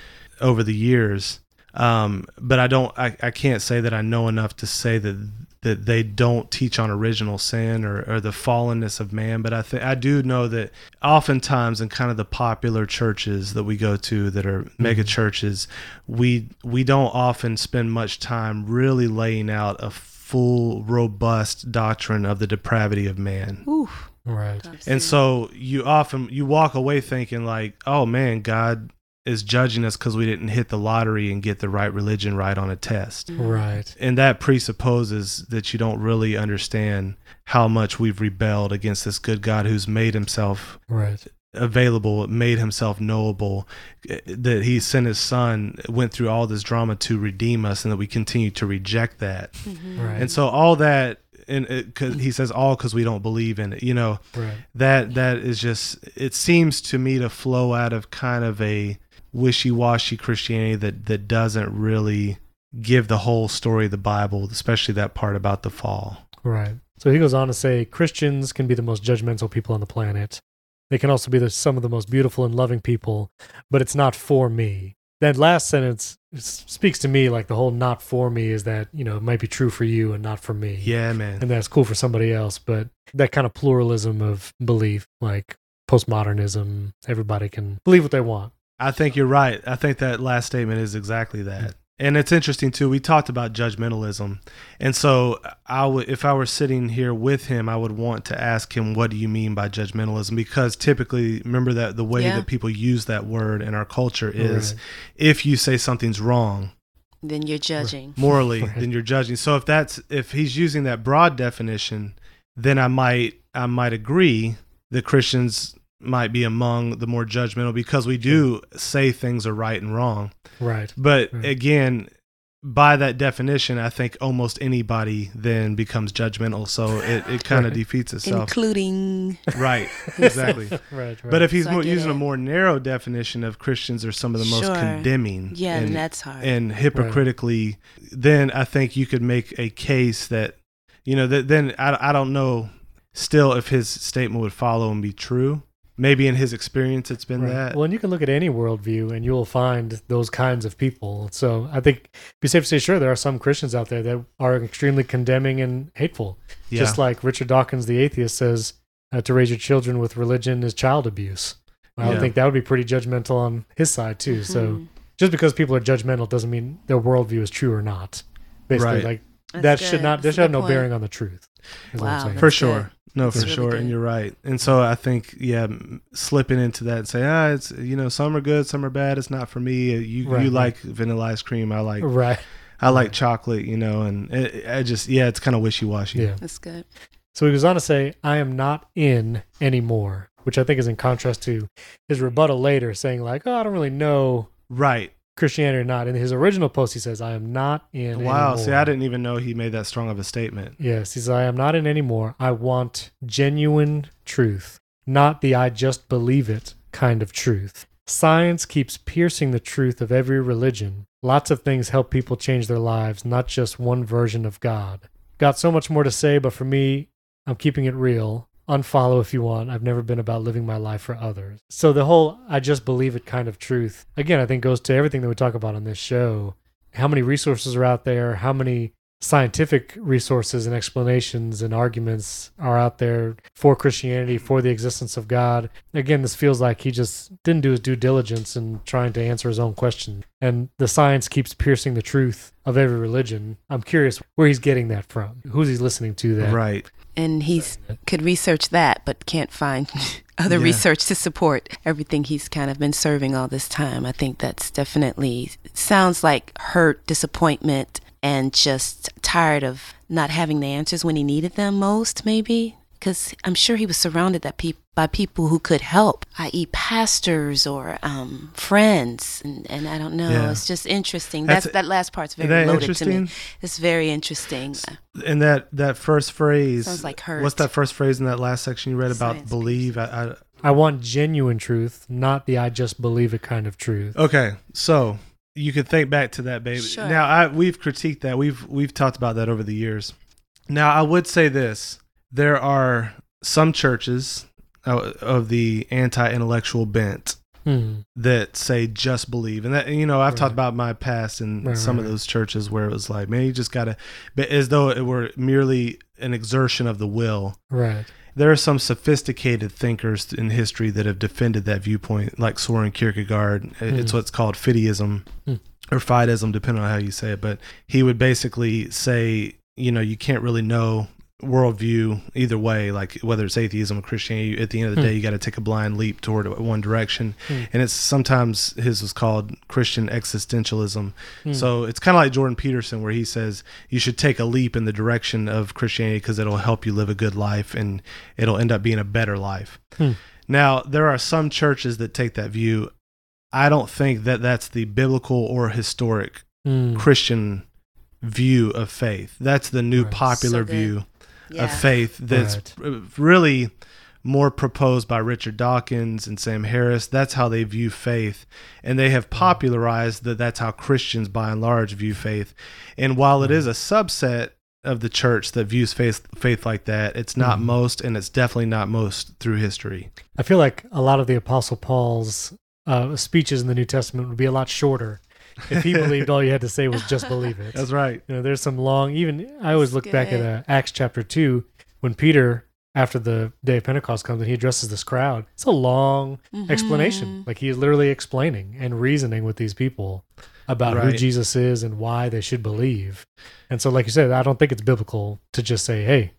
over the years. Um, but I don't, I, I can't say that I know enough to say that that they don't teach on original sin or, or the fallenness of man. But I think I do know that oftentimes in kind of the popular churches that we go to that are mm-hmm. mega churches, we we don't often spend much time really laying out a full, robust doctrine of the depravity of man. Ooh. Right. And so you often you walk away thinking like, "Oh man, God is judging us because we didn't hit the lottery and get the right religion right on a test." Right. And that presupposes that you don't really understand how much we've rebelled against this good God who's made himself Right. available, made himself knowable, eh, that he sent his son, went through all this drama to redeem us, and that we continue to reject that. Mhm. Right. And so all that and it, cause he says all because we don't believe in it. You know, Right. that that is just it seems to me to flow out of kind of a wishy-washy Christianity that that doesn't really give the whole story of the Bible, especially that part about the fall. Right. So he goes on to say Christians can be the most judgmental people on the planet. They can also be the, some of the most beautiful and loving people, but it's not for me. That last sentence speaks to me like the whole not for me is that, you know, it might be true for you and not for me. Yeah, man. And that's cool for somebody else. But that kind of pluralism of belief, like postmodernism, everybody can believe what they want. I think you're right. I think that last statement is exactly that. And it's interesting too. We talked about judgmentalism, and so I would, if I were sitting here with him, I would want to ask him, "What do you mean by judgmentalism?" Because typically, remember that the way Yeah. that people use that word in our culture is, Right. if you say something's wrong Then you're judging. morally, Right. then you're judging. So if that's if he's using that broad definition, then I might I might agree that Christians might be among the more judgmental because we do say things are right and wrong. Right. But Right. again, by that definition, I think almost anybody then becomes judgmental. So it, it kind of Right. defeats itself. Including right. Exactly. Right. right. But if he's So I more, get using a more narrow definition of Christians are some of the most condemning yeah, and, and that's hard. and hypocritically, then I think you could make a case that, you know, that then I, I don't know still if his statement would follow and be true. Maybe in his experience, it's been Right. that. Well, and you can look at any worldview and you'll find those kinds of people. So I think it'd be safe to say, sure, there are some Christians out there that are extremely condemning and hateful. yeah. Just like Richard Dawkins, the atheist, says uh, to raise your children with religion is child abuse. I would Yeah. think that would be pretty judgmental on his side, too. So Mhm. just because people are judgmental doesn't mean their worldview is true or not. Basically, Right. like That's that good. should not, That's that should have no point. bearing on the truth. is what I'm Wow. for sure. good. No, for really sure, and you're right. And so I think, yeah, slipping into that and say, ah, it's you know, some are good, some are bad. It's not for me. Uh, You Right, you like vanilla ice cream, I like Right. I like right. chocolate, you know, and it, I just yeah, it's kind of wishy washy. Yeah. That's good. So he goes on to say, I am not in anymore, which I think is in contrast to his rebuttal later, saying, like, oh, I don't really know Right. Christianity or not. In his original post, he says, I am not in Wow. anymore. See, I didn't even know he made that strong of a statement. Yes, he says, I am not in anymore. I want genuine truth, not the I just believe it kind of truth. Science keeps piercing the truth of every religion. Lots of things help people change their lives, not just one version of God. Got so much more to say, but for me, I'm keeping it real. Unfollow if you want. I've never been about living my life for others. So the whole I just believe it kind of truth, again, I think goes to everything that we talk about on this show. How many resources are out there? How many scientific resources and explanations and arguments are out there for Christianity, for the existence of God. Again, this feels like he just didn't do his due diligence in trying to answer his own question. And the science keeps piercing the truth of every religion. I'm curious where he's getting that from. Who's he listening to that? Right. And he could research that, but can't find other Yeah. research to support everything he's kind of been serving all this time. I think that's definitely sounds like hurt, disappointment, and just tired of not having the answers when he needed them most, maybe. Because I'm sure he was surrounded that peop by people who could help, i.e., pastors or um, friends, and, and I don't know. Yeah. It's just interesting. That's- That's, that last part's very that loaded to me. It's very interesting. And that that first phrase Sounds like hurt. What's that first phrase in that last section you read about Science believe? I, I, I want genuine truth, not the I just believe it kind of truth. Okay, so you could think back to that, baby. Sure. Now, I we've critiqued that. We've we've talked about that over the years. Now, I would say this: there are some churches uh, of the anti-intellectual bent Hmm. that say just believe, and that you know I've talked about my past in Right, some right, of those churches where it was like, man, you just gotta, but as though it were merely an exertion of the will. Right. There are some sophisticated thinkers in history that have defended that viewpoint, like Soren Kierkegaard. It's Mhm. what's called fideism Hmm. or fideism, depending on how you say it. But he would basically say, you know, you can't really know worldview either way, like whether it's atheism or Christianity. At the end of the Hmm. day, you got to take a blind leap toward one direction. Hmm. And it's sometimes his was called Christian existentialism. Hmm. So it's kind of like Jordan Peterson, where he says you should take a leap in the direction of Christianity because it'll help you live a good life and it'll end up being a better life. Hmm. Now, there are some churches that take that view. I don't think that that's the biblical or historic Hmm. Christian view of faith. That's the new Right. popular So good. view Yeah. of faith that's r- really more proposed by Richard Dawkins and Sam Harris. That's how they view faith, and they have popularized that. That's how Christians, by and large, view faith. And while it is a subset of the church that views faith faith like that, it's not Mhm. most, and it's definitely not most through history. I feel like a lot of the Apostle Paul's uh, speeches in the New Testament would be a lot shorter if he believed all you had to say was just believe it. That's right. You know, there's some long. Even I always look back at uh, Acts chapter two when Peter, after the day of Pentecost comes and he addresses this crowd. It's a long explanation. Mhm. Like he's literally explaining and reasoning with these people about who Jesus is and why they should believe. And so, like you said, I don't think it's biblical to just say, "Hey,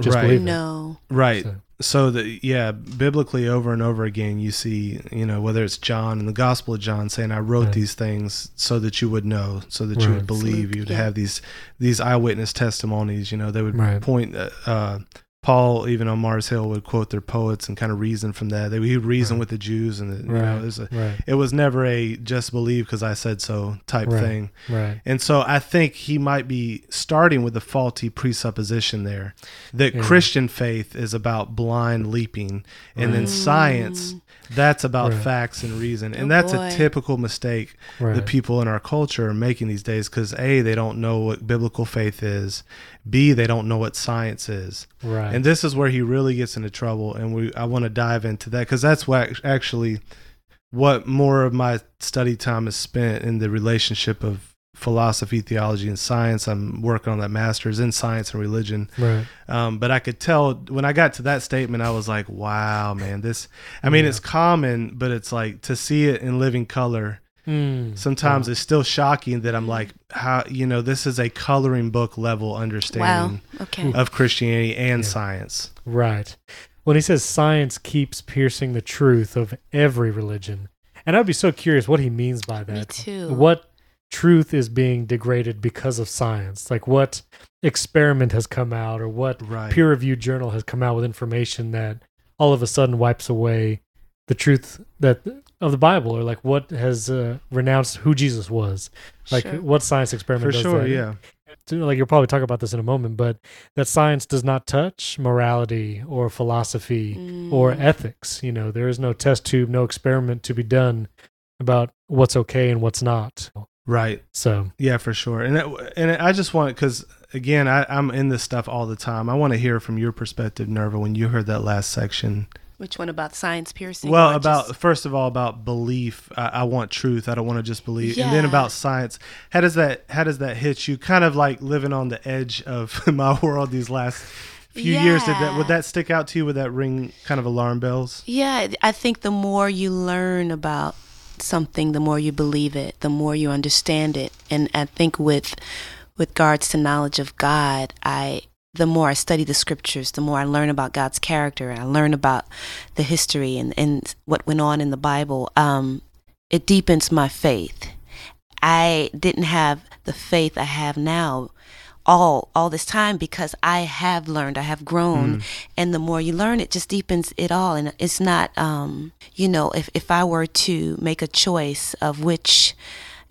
just Right. believe it." No. Right. So- So the yeah, biblically over and over again you see, you know, whether it's John in the Gospel of John saying I wrote Right. these things so that you would know, so that you would believe, you would Yeah. have these these eyewitness testimonies, you know, they would Right. point uh, uh Paul even on Mars Hill would quote their poets and kind of reason from that. They he would reason Right. with the Jews and the, you know, it was a, Right. it was never a just believe because I said so type Right. thing. Right. And so I think he might be starting with a faulty presupposition there that Yeah. Christian faith is about blind leaping, and then Right. science that's about Right. facts and reason. And Oh, that's boy. a typical mistake Right. that people in our culture are making these days because A, they don't know what biblical faith is, B, they don't know what science is. right. And this is where he really gets into trouble. And we I want to dive into that because that's what actually what more of my study time is spent in the relationship of philosophy, theology, and science. I'm working on that master's in science and religion. right. Um, but I could tell when I got to that statement, I was like, wow, man, this, I mean, Yeah. it's common, but it's like to see it in living color. Mm. Sometimes Wow. it's still shocking that I'm like, how, you know, this is a coloring book level Wow. understanding Okay. of Christianity and Yeah. science. Right. When he says science keeps piercing the truth of every religion, and I'd be so curious what he means by that. Me too. What truth is being degraded because of science? Like what experiment has come out, or what Right. peer-reviewed journal has come out with information that all of a sudden wipes away the truth that of the Bible, or like what has uh, renounced who Jesus was? Like Sure. what science experiment? For does sure, that? yeah. like you'll probably talk about this in a moment, but that science does not touch morality or philosophy or Mm. ethics. You know, there is no test tube, no experiment to be done about what's okay and what's not. Right. So, Yeah, for sure. And it, and I just want because again, I, I'm in this stuff all the time. I want to hear from your perspective, Nerva, when you heard that last section. Which one about science piercing? Well, about just- first of all about belief. I, I want truth. I don't want to just believe. And then about science. How does that How does that hit you? Kind of like living on the edge of my world these last few years. Did that would that stick out to you? Would that ring kind of alarm bells? Yeah, I think the more you learn about something, the more you believe it, the more you understand it. And I think with with regards to knowledge of God, I the more I study the scriptures, the more I learn about God's character I learn about the history and, and what went on in the Bible, um, it deepens my faith. I didn't have the faith I have now all all this time because I have learned, I have grown, and the more you learn, it just deepens it all. And it's not, um, you know, if if I were to make a choice of which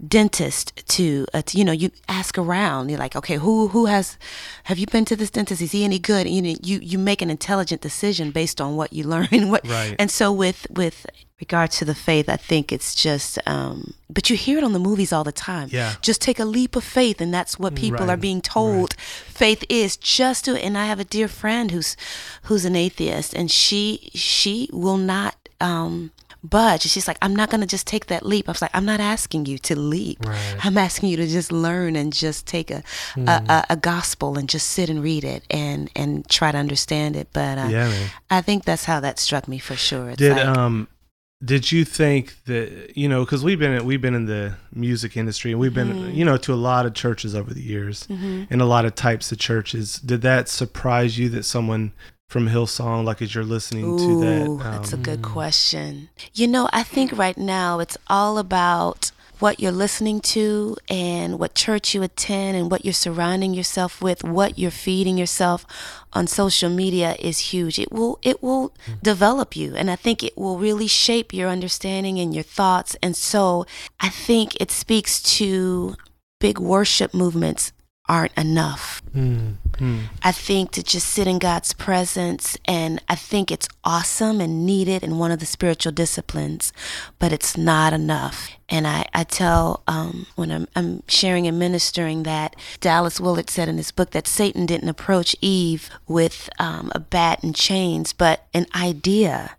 dentist to, uh, to you know you ask around. You're like okay who who has have you been to this dentist? Is he any good? You know you you make an intelligent decision based on what you learn what Right. and so with with regard to the faith i think it's just um but you hear it on the movies all the time. Yeah. just take a leap of faith and that's what people Right, are being told. Faith is just do it and i have a dear friend who's who's an atheist and she she will not um budge she's like i'm not going to just take that leap i was like i'm not asking you to leap Right. i'm asking you to just learn and just take a, Hmm. a, a a gospel and just sit and read it and and try to understand it but uh, yeah, man. i think that's how that struck me for sure it's Did like, um did you think that you know because we've been we've been in the music industry and we've been Mhm. you know to a lot of churches over the years mhm. and a lot of types of churches did that surprise you that someone from hillsong like as you're listening to that Ooh, that's a um, good question. You know, I think right now it's all about what you're listening to and what church you attend and what you're surrounding yourself with, what you're feeding yourself on social media is huge. It will it will develop you and I think it will really shape your understanding and your thoughts. And so I think it speaks to big worship movements aren't enough. Mm. I think to just sit in God's presence, and I think it's awesome and needed in one of the spiritual disciplines, but it's not enough. And I, I tell um, when I'm, I'm sharing and ministering that Dallas Willard said in his book that Satan didn't approach Eve with um, a bat and chains, but an idea.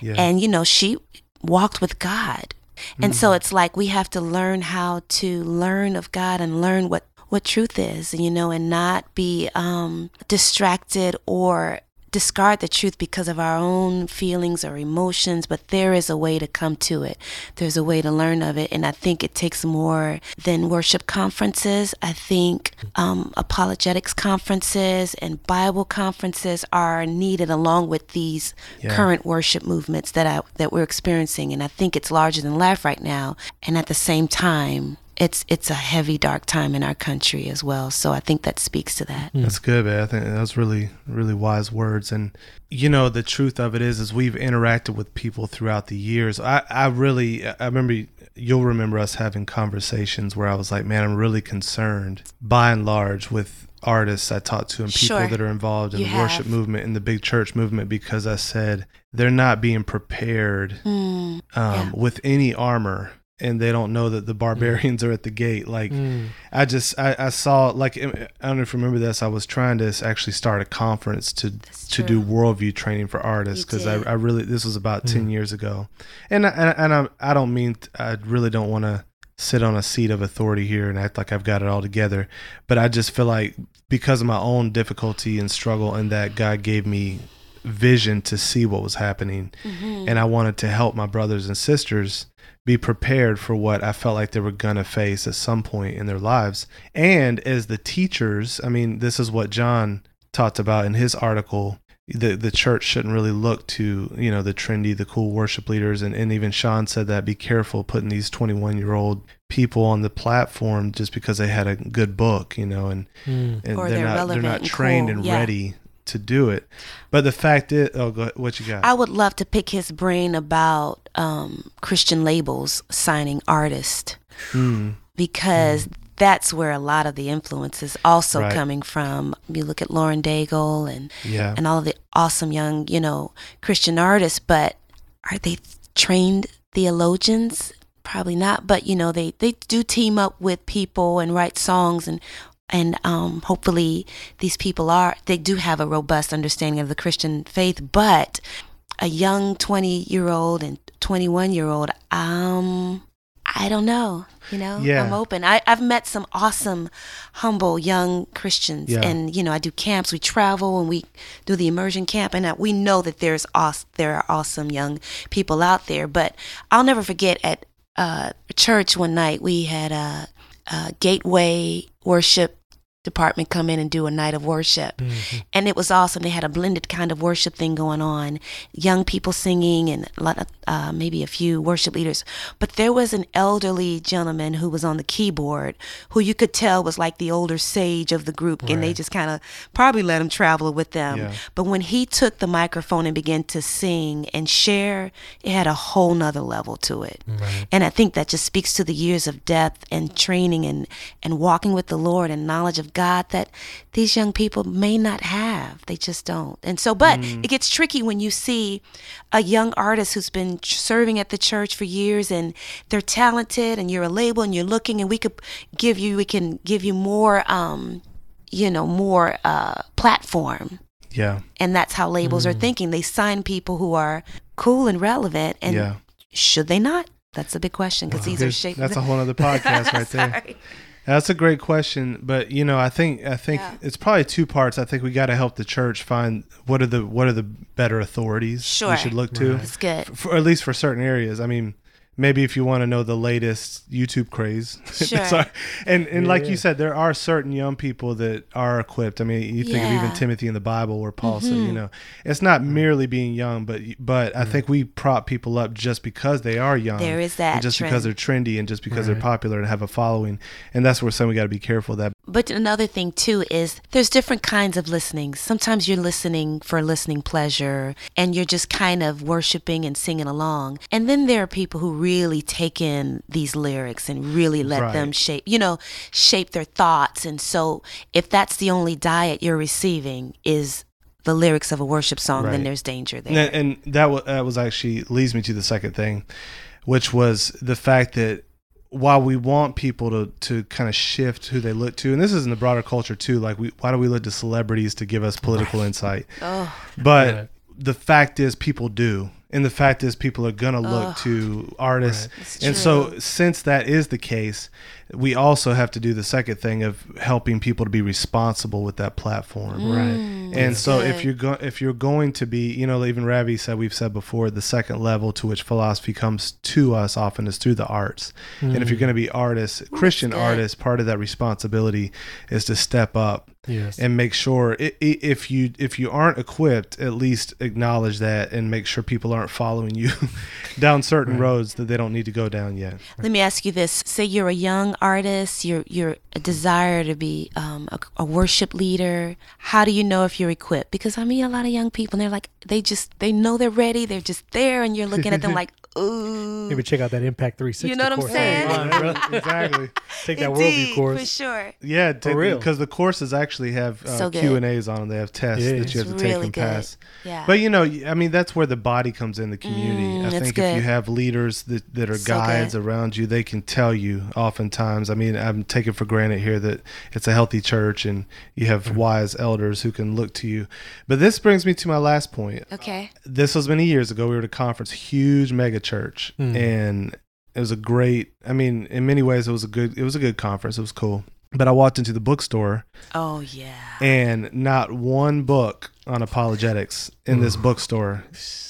Yeah. And, you know, she walked with God. And so it's like we have to learn how to learn of God and learn what what truth is, you know, and not be um, distracted or discard the truth because of our own feelings or emotions, but there is a way to come to it. There's a way to learn of it. And I think it takes more than worship conferences. I think um, apologetics conferences and Bible conferences are needed along with these Yeah. current worship movements that I, that we're experiencing. And I think it's larger than life right now. And at the same time, it's it's a heavy dark time in our country as well. So I think that speaks to that. That's good, man. I think that was really, really wise words. And you know, the truth of it is, is we've interacted with people throughout the years. I, I really, I remember. You'll remember us having conversations where I was like, "Man, I'm really concerned, by and large, with artists I talk to and people Sure. that are involved in You the worship have. movement and the big church movement because I said they're not being prepared Mm, um, Yeah. with any armor." And they don't know that the barbarians are at the gate. Like, Mm. I just I, I saw like I don't know if you remember this. I was trying to actually start a conference to to do worldview training for artists because I. I really this was about ten years ago, and I, and, and I I don't mean I really don't want to sit on a seat of authority here and act like I've got it all together, but I just feel like because of my own difficulty and struggle and that God gave me vision to see what was happening Mm-hmm. and I wanted to help my brothers and sisters be prepared for what I felt like they were going to face at some point in their lives. And as the teachers, I mean, this is what John talked about in his article. The the church shouldn't really look to, you know, the trendy, the cool worship leaders and, and even Sean said that be careful putting these twenty one year old people on the platform just because they had a good book, you know, and Mm. and Or they're, they're not they're relevant not and trained cool, and yeah. ready to do it. But the fact is, oh, go ahead, what you got? I would love to pick his brain about um, Christian labels signing artists Mm, because that's where a lot of the influence is also Right. coming from. You look at Lauren Daigle and yeah. and all of the awesome young, you know, Christian artists, but are they trained theologians? Probably not, but you know, they they do team up with people and write songs and and um, hopefully these people are they do have a robust understanding of the Christian faith, but a young 20 year old and 21 year old um I don't know. You know, Yeah. I'm open. I, I've met some awesome, humble young Christians, Yeah. and you know, I do camps. We travel and we do the immersion camp, and we know that there's aw- there are awesome young people out there. But I'll never forget at uh, church one night we had a, a gateway worship department come in and do a night of worship. And it was awesome. They had a blended kind of worship thing going on young people singing and a lot of, uh, maybe a few worship leaders. But there was an elderly gentleman who was on the keyboard who you could tell was like the older sage of the group and they just kind of probably let him travel with them. Yeah. but when he took the microphone and began to sing and share it had a whole nother level to it. Right. and I think that just speaks to the years of depth and training and, and walking with the Lord and knowledge of God that these young people may not have. They just don't. And so, but it gets tricky when you see a young artist who's been serving at the church for years and they're talented and you're a label and you're looking and we could give you, we can give you more, um, you know, more uh, platform. yeah. And that's how labels are thinking. They sign people who are cool and relevant. And yeah. should they not? That's a big question because these are shaped. That's a whole other podcast right there. Sorry. That's a great question, but you know, I think I think Yeah. it's probably two parts. I think we got to help the church find what are the what are the better authorities Sure. we should look to, That's good. for, for- at least for certain areas. I mean, maybe if you want to know the latest YouTube craze, Sure. Sorry. and and Yeah, like yeah. you said, there are certain young people that are equipped. I mean, you think of even Mm-hmm. Timothy in the Bible, where Paul said, you know, it's not merely being young, but but I think we prop people up just because they are young. There is and that just trend. because they're trendy and just because Right. they're popular and have a following, and that's where some we got to be careful of that. But another thing too is there's different kinds of listening. Sometimes you're listening for listening pleasure and you're just kind of worshiping and singing along. And then there are people who really take in these lyrics and really let Right. them shape, you know, shape their thoughts. And so if that's the only diet you're receiving is the lyrics of a worship song, Right. then there's danger there. And, and that, that was actually leads me to the second thing, which was the fact that while we want people to, to kind of shift who they look to, and this is in the broader culture too, like we, why do we look to celebrities to give us political insight? oh, But Right. the fact is, people do, and the fact is, people are gonna look to artists. It's And so, since that is the case, we also have to do the second thing of helping people to be responsible with that platform. Right. And that's so, if you're go- if you're going to be, you know, even Ravi said we've said before, the second level to which philosophy comes to us often is through the arts. And if you're mm. going to be artists, Christian artists, part of that responsibility is to step up Yes. and make sure i- i- if you if you aren't equipped at least acknowledge that and make sure people aren't following you down certain roads that they don't need to go down yet Let me ask you this: Say you're a young artist, you're you're a desire to be um, a, a worship leader. How do you know if you're equipped? Because I meet a lot of young people, and they're like, they just they know they're ready, they're just there, and you're looking at them like, ooh. Maybe check out that Impact 360 You know what I'm saying? online, exactly Take that Indeed, worldview course. for sure. yeah For real. because the courses actually have uh, So q and a's on them they have tests Yeah. that you have It's to take and good. pass Yeah. But you know, I mean, that's where the body comes in the community. Mm, I that's think if you have leaders that, that are So guides good. around you, they can tell you oftentimes. I mean, I'm taking for granted here that it's a healthy church and you have wise elders who can look to you. But this brings me to my last point. okay. This was many years ago. We were at a conference, huge mega church, Mm. and it was a great. I mean, in many ways, it was a good. It was a good conference. It was cool. But I walked into the bookstore Oh yeah. and not one book on apologetics in this bookstore.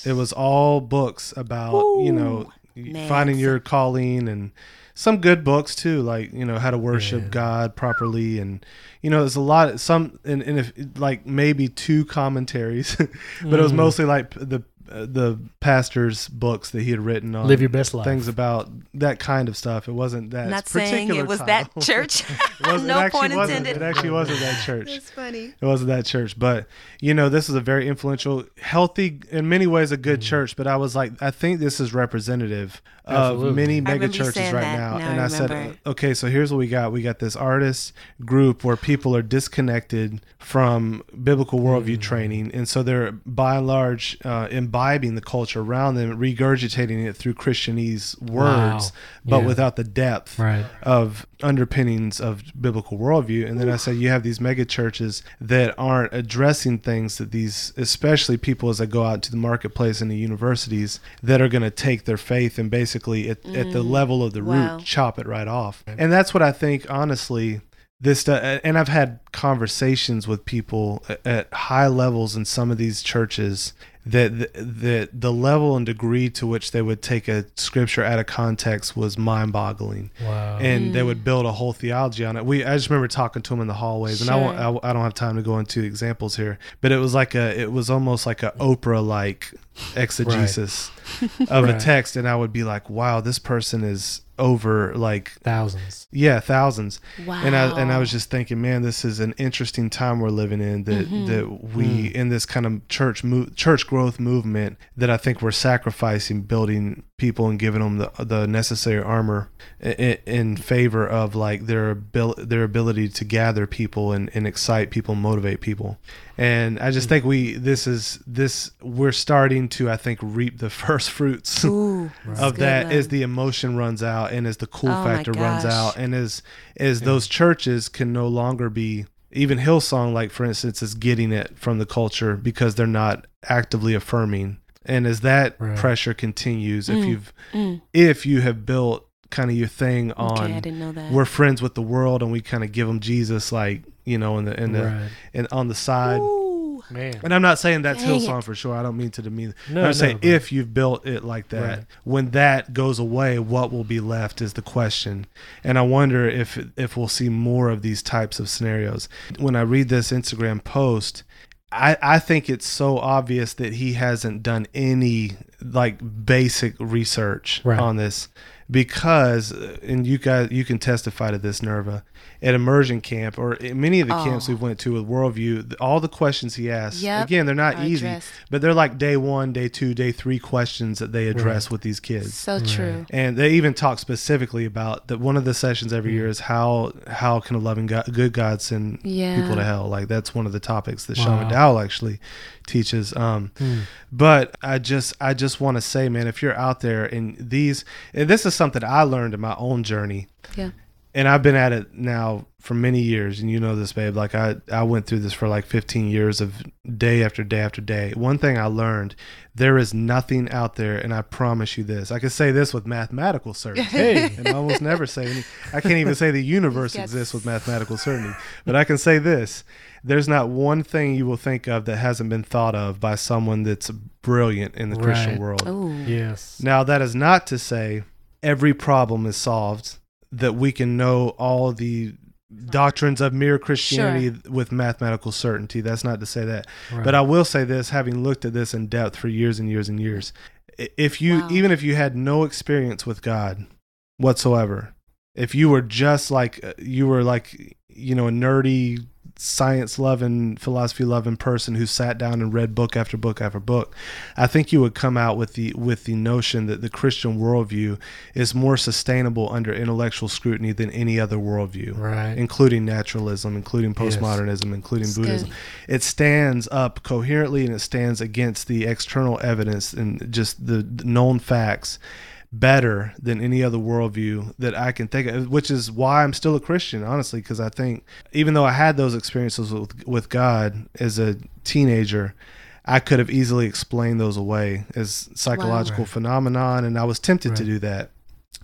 It was all books about, you know, man, finding your calling and some good books too, like, you know, how to worship Yeah. God properly. And, you know, there's a lot, some, and, and if, like maybe two commentaries, but it was Mm. mostly like the, uh, the pastor's books that he had written on Live your best life. things about that kind of stuff. It wasn't that Not saying particular it was title. that church. It wasn't- no it actually point wasn't. intended. It actually wasn't that church. That's funny. It wasn't that church, but you know, this is a very influential, healthy, in many ways, a good church. But I was like, I think this is representative Absolutely. of many I mega churches right that. now. Now and I I, said, okay, so here's what we got: we got this artist group where people are disconnected from biblical worldview training, and so they're by and large uh, imbibing the culture around them, regurgitating it through Christianese words, but Yeah. without the depth Right. of underpinnings of biblical worldview. And then I said, you have these mega churches that aren't addressing things that these, especially people as they go out to the marketplace and the universities, that are going to take their faith and basically at, at the mm. level of the Wow. root, chop it right off. And that's what I think, honestly. This stu- and I've had conversations with people at- at high levels in some of these churches that that the level and degree to which they would take a scripture out of context was mind-boggling. Wow. and they mm. would build a whole theology on it. We I just remember talking to them in the hallways, and I, won't, I I don't have time to go into examples here, but it was like a it was almost like a Oprah like exegesis of a text, and I would be like, wow, this person is over like Thousands. yeah thousands Wow. and I and I was just thinking, man, this is an interesting time we're living in. That Mm-hmm. that we in this kind of church move, church growth movement. That I think we're sacrificing building people and giving them the the necessary armor in, in favor of like their abil- their ability to gather people and, and excite people, motivate people. And I Mm. just think we this is this we're starting to I think reap the first fruits Ooh, that's of good, that as the emotion runs out and as the cool Oh factor runs out and as as those churches can no longer be even Hillsong like for instance is getting it from the culture because they're not actively affirming and as that Right. pressure continues if Mm, you've mm. if you have built kind of your thing on Okay, I didn't know that. we're friends with the world and we kind of give them Jesus like you know in the in the Right. and on the side Ooh. Man. and I'm not saying that's Dang Hillsong it. for sure. I don't mean to demean. No, I'm no, saying but- if you've built it like that, Right. when that goes away, what will be left is the question. And I wonder if if we'll see more of these types of scenarios. When I read this Instagram post, I, I think it's so obvious that he hasn't done any like basic research Right. on this because and you guys you can testify to this nerva at immersion camp or in many of the camps Oh. we went to with worldview all the questions he asks Yep, again they're not are easy addressed. but they're like day one day two day three questions that they address with these kids So true. and they even talk specifically about that one of the sessions every Mm. year is how how can a loving God, good God send Yeah. people to hell like that's one of the topics that Wow. Sean McDowell actually teaches um Hmm. but I just I just want to say man if you're out there and these and this is something I learned in my own journey Yeah. and I've been at it now for many years, and you know this, babe. Like I, I went through this for like 15 years of day after day after day. One thing I learned: there is nothing out there, and I promise you this. I can say this with mathematical certainty, Hey. and I almost never say any. I can't even say the universe Yes. exists with mathematical certainty, but I can say this: there's not one thing you will think of that hasn't been thought of by someone that's brilliant in the Christian world. Oh. Yes. Now, that is not to say every problem is solved, that we can know all the doctrines of mere Christianity with mathematical certainty. That's not to say that. Right. But I will say this having looked at this in depth for years and years and years, if you, Wow. even if you had no experience with God whatsoever, if you were just like, uh, you were like, you know, a nerdy, science loving, philosophy loving person who sat down and read book after book after book, I think you would come out with the with the notion that the Christian worldview is more sustainable under intellectual scrutiny than any other worldview, right. including naturalism, including Yes. postmodernism, including That's Buddhism. good. It stands up coherently and it stands against the external evidence and just the, the known facts better than any other worldview that I can think of, which is why I'm still a Christian, honestly, because I think even though I had those experiences with, with God as a teenager, I could have easily explained those away as psychological Right. phenomenon, and I was tempted to do that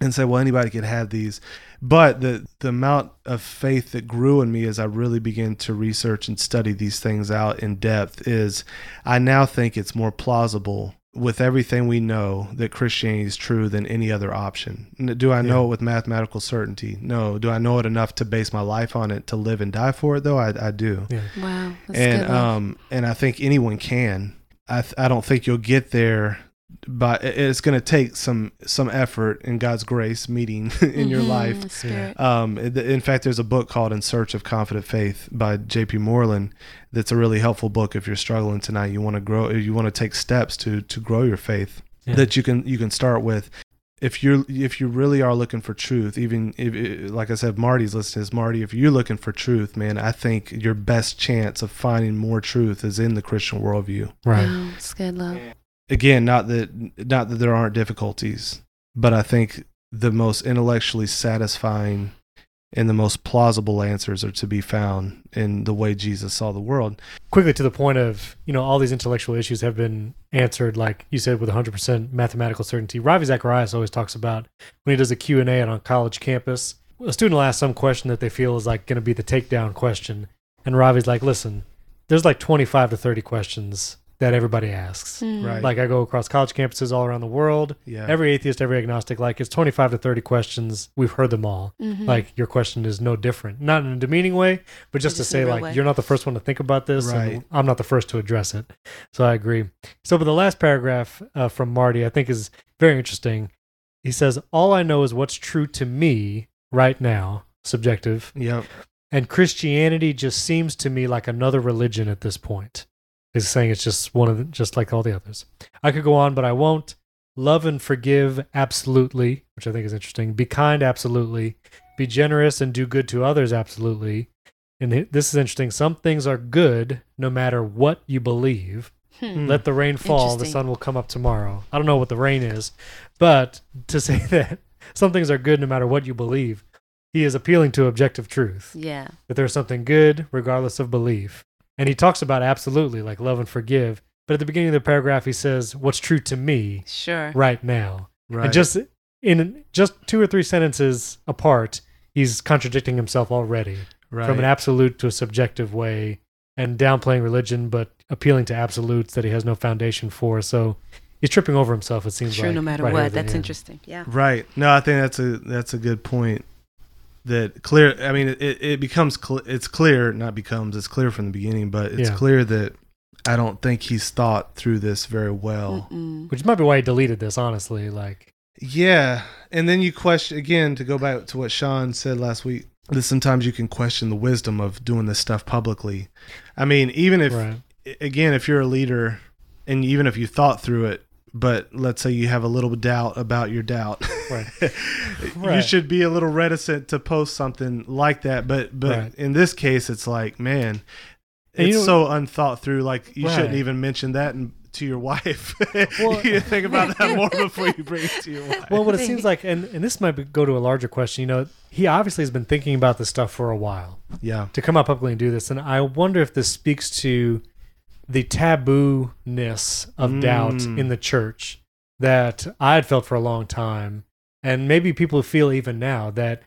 and say, well, anybody could have these. But the the amount of faith that grew in me as I really began to research and study these things out in depth is I now think it's more plausible with everything we know that Christianity is true than any other option. Do I know Yeah. it with mathematical certainty? No. Do I know it enough to base my life on it to live and die for it though? I, I do Yeah. Wow. That's and good. um and I think anyone can. I th- I don't think you'll get there, but it's going to take some some effort and God's grace meeting in your Mhm, life. Um, in in fact, there's a book called "In Search of Confident Faith" by J.P. Moreland. That's a really helpful book if you're struggling tonight. You want to grow. You want to take steps to to grow your faith Yeah. that you can you can start with. If you're if you really are looking for truth, even if like I said, Marty's listening. Is Marty? If you're looking for truth, man, I think your best chance of finding more truth is in the Christian worldview. Right. Wow. It's good love. Again, not that not that there aren't difficulties, but I think the most intellectually satisfying and the most plausible answers are to be found in the way Jesus saw the world. Quickly to the point of, you know, all these intellectual issues have been answered, like you said, with 100% mathematical certainty. Ravi Zacharias always talks about when he does a Q&A on a college campus, a student will ask some question that they feel is like going to be the takedown question. And Ravi's like, listen, there's like 25 to 30 questions that everybody asks. Mm. Right. Like I go across college campuses all around the world. Yeah. Every atheist, every agnostic, like it's 25 to 30 questions. We've heard them all. Mhm. Like your question is no different. Not in a demeaning way, but just to Just in a say like way. you're not the first one to think about this. and Right. I'm not the first to address it. So I agree. So but the last paragraph uh, from Marty I think is very interesting. He says, "All I know is what's true to me right now, subjective, Yep. and Christianity just seems to me like another religion at this point." He's saying it's just one of the, just like all the others. I could go on, but I won't. Love and forgive absolutely, which I think is interesting. Be kind absolutely. Be generous and do good to others absolutely. And this is interesting. Some things are good no matter what you believe. Hmm. Let the rain fall, the sun will come up tomorrow. I don't know what the rain is, but to say that some things are good no matter what you believe, he is appealing to objective truth Yeah. that there's something good regardless of belief. And he talks about absolutely like love and forgive. But at the beginning of the paragraph, he says, What's true to me Sure. right now? Right. And just in just two or three sentences apart, he's contradicting himself already right. from an absolute to a subjective way and downplaying religion, but appealing to absolutes that he has no foundation for. So he's tripping over himself, it seems True, like. no matter right what. That's interesting. Yeah. Right. No, I think that's a that's a good point. That clear. I mean, it, it becomes cl- it's clear, not becomes. It's clear from the beginning, but it's Yeah. clear that I don't think he's thought through this very well. Mm-mm. Which might be why he deleted this, honestly. Like, Yeah, and then you question again to go back to what Sean said last week. That sometimes you can question the wisdom of doing this stuff publicly. I mean, even if right. again, if you're a leader, and even if you thought through it, but let's say you have a little doubt about your doubt, Right. you should be a little reticent to post something like that. But but Right. in this case, it's like, man, And you it's know- so unthought through. Like you shouldn't even mention that in, to your wife. Well- you think about that more before you bring it to your wife. Well, what it seems like, and, and this might be, go to a larger question, you know, he obviously has been thinking about this stuff for a while yeah, to come out publicly and do this. And I wonder if this speaks to the taboo-ness of doubt Mm. in the church that I had felt for a long time. And maybe people feel even now that,